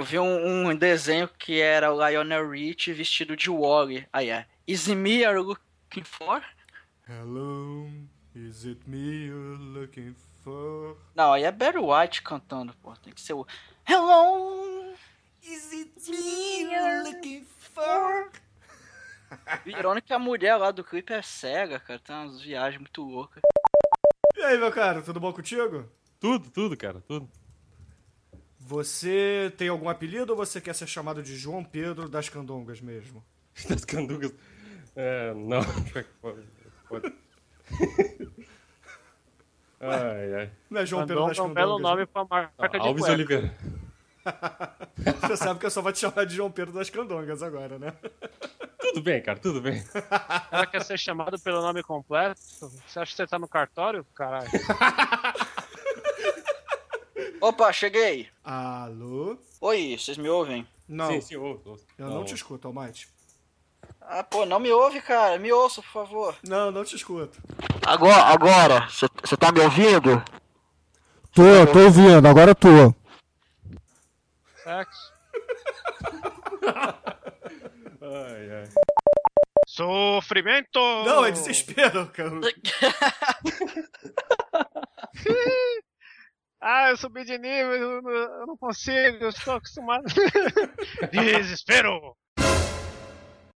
Eu vi um, um desenho que era o Lionel Rich vestido de Wally. Aí é. Is it me you're looking for? Hello, is it me you're looking for? Não, aí é Barry White cantando, pô. Tem que ser o. Hello! Is it me you're looking for? Irônico é que a mulher lá do clipe é cega, cara. Tem umas viagens muito loucas. E aí, meu cara, tudo bom contigo? Tudo, tudo, cara, tudo. Você tem algum apelido ou você quer ser chamado de João Pedro das Candongas mesmo? Das candugas. É, não. Pode- ai, ai. Não é João Pedro das Candonga é um Candongas? belo nome pra marca de Alves cueca. Oliveira. Você sabe que eu só vou te chamar de João Pedro das Candongas agora, né? Tudo bem, cara, tudo bem. Cara quer ser chamado pelo nome completo? Você acha que você tá no cartório? Caralho. Opa, cheguei. Alô? Oi, vocês me ouvem? Não, Sim, sim, ouço. eu não te escuto, Almighty. Ah, pô, não me ouve, cara. Me ouça, por favor. Não, não te escuto. Agora, agora. Você tá me ouvindo? Tô, tô ouvindo, agora tô. Sexo. Ai, ai. Sofrimento! Não, é desespero, cara. Ah, eu subi de nível, eu não, consigo, eu estou acostumado. Desespero!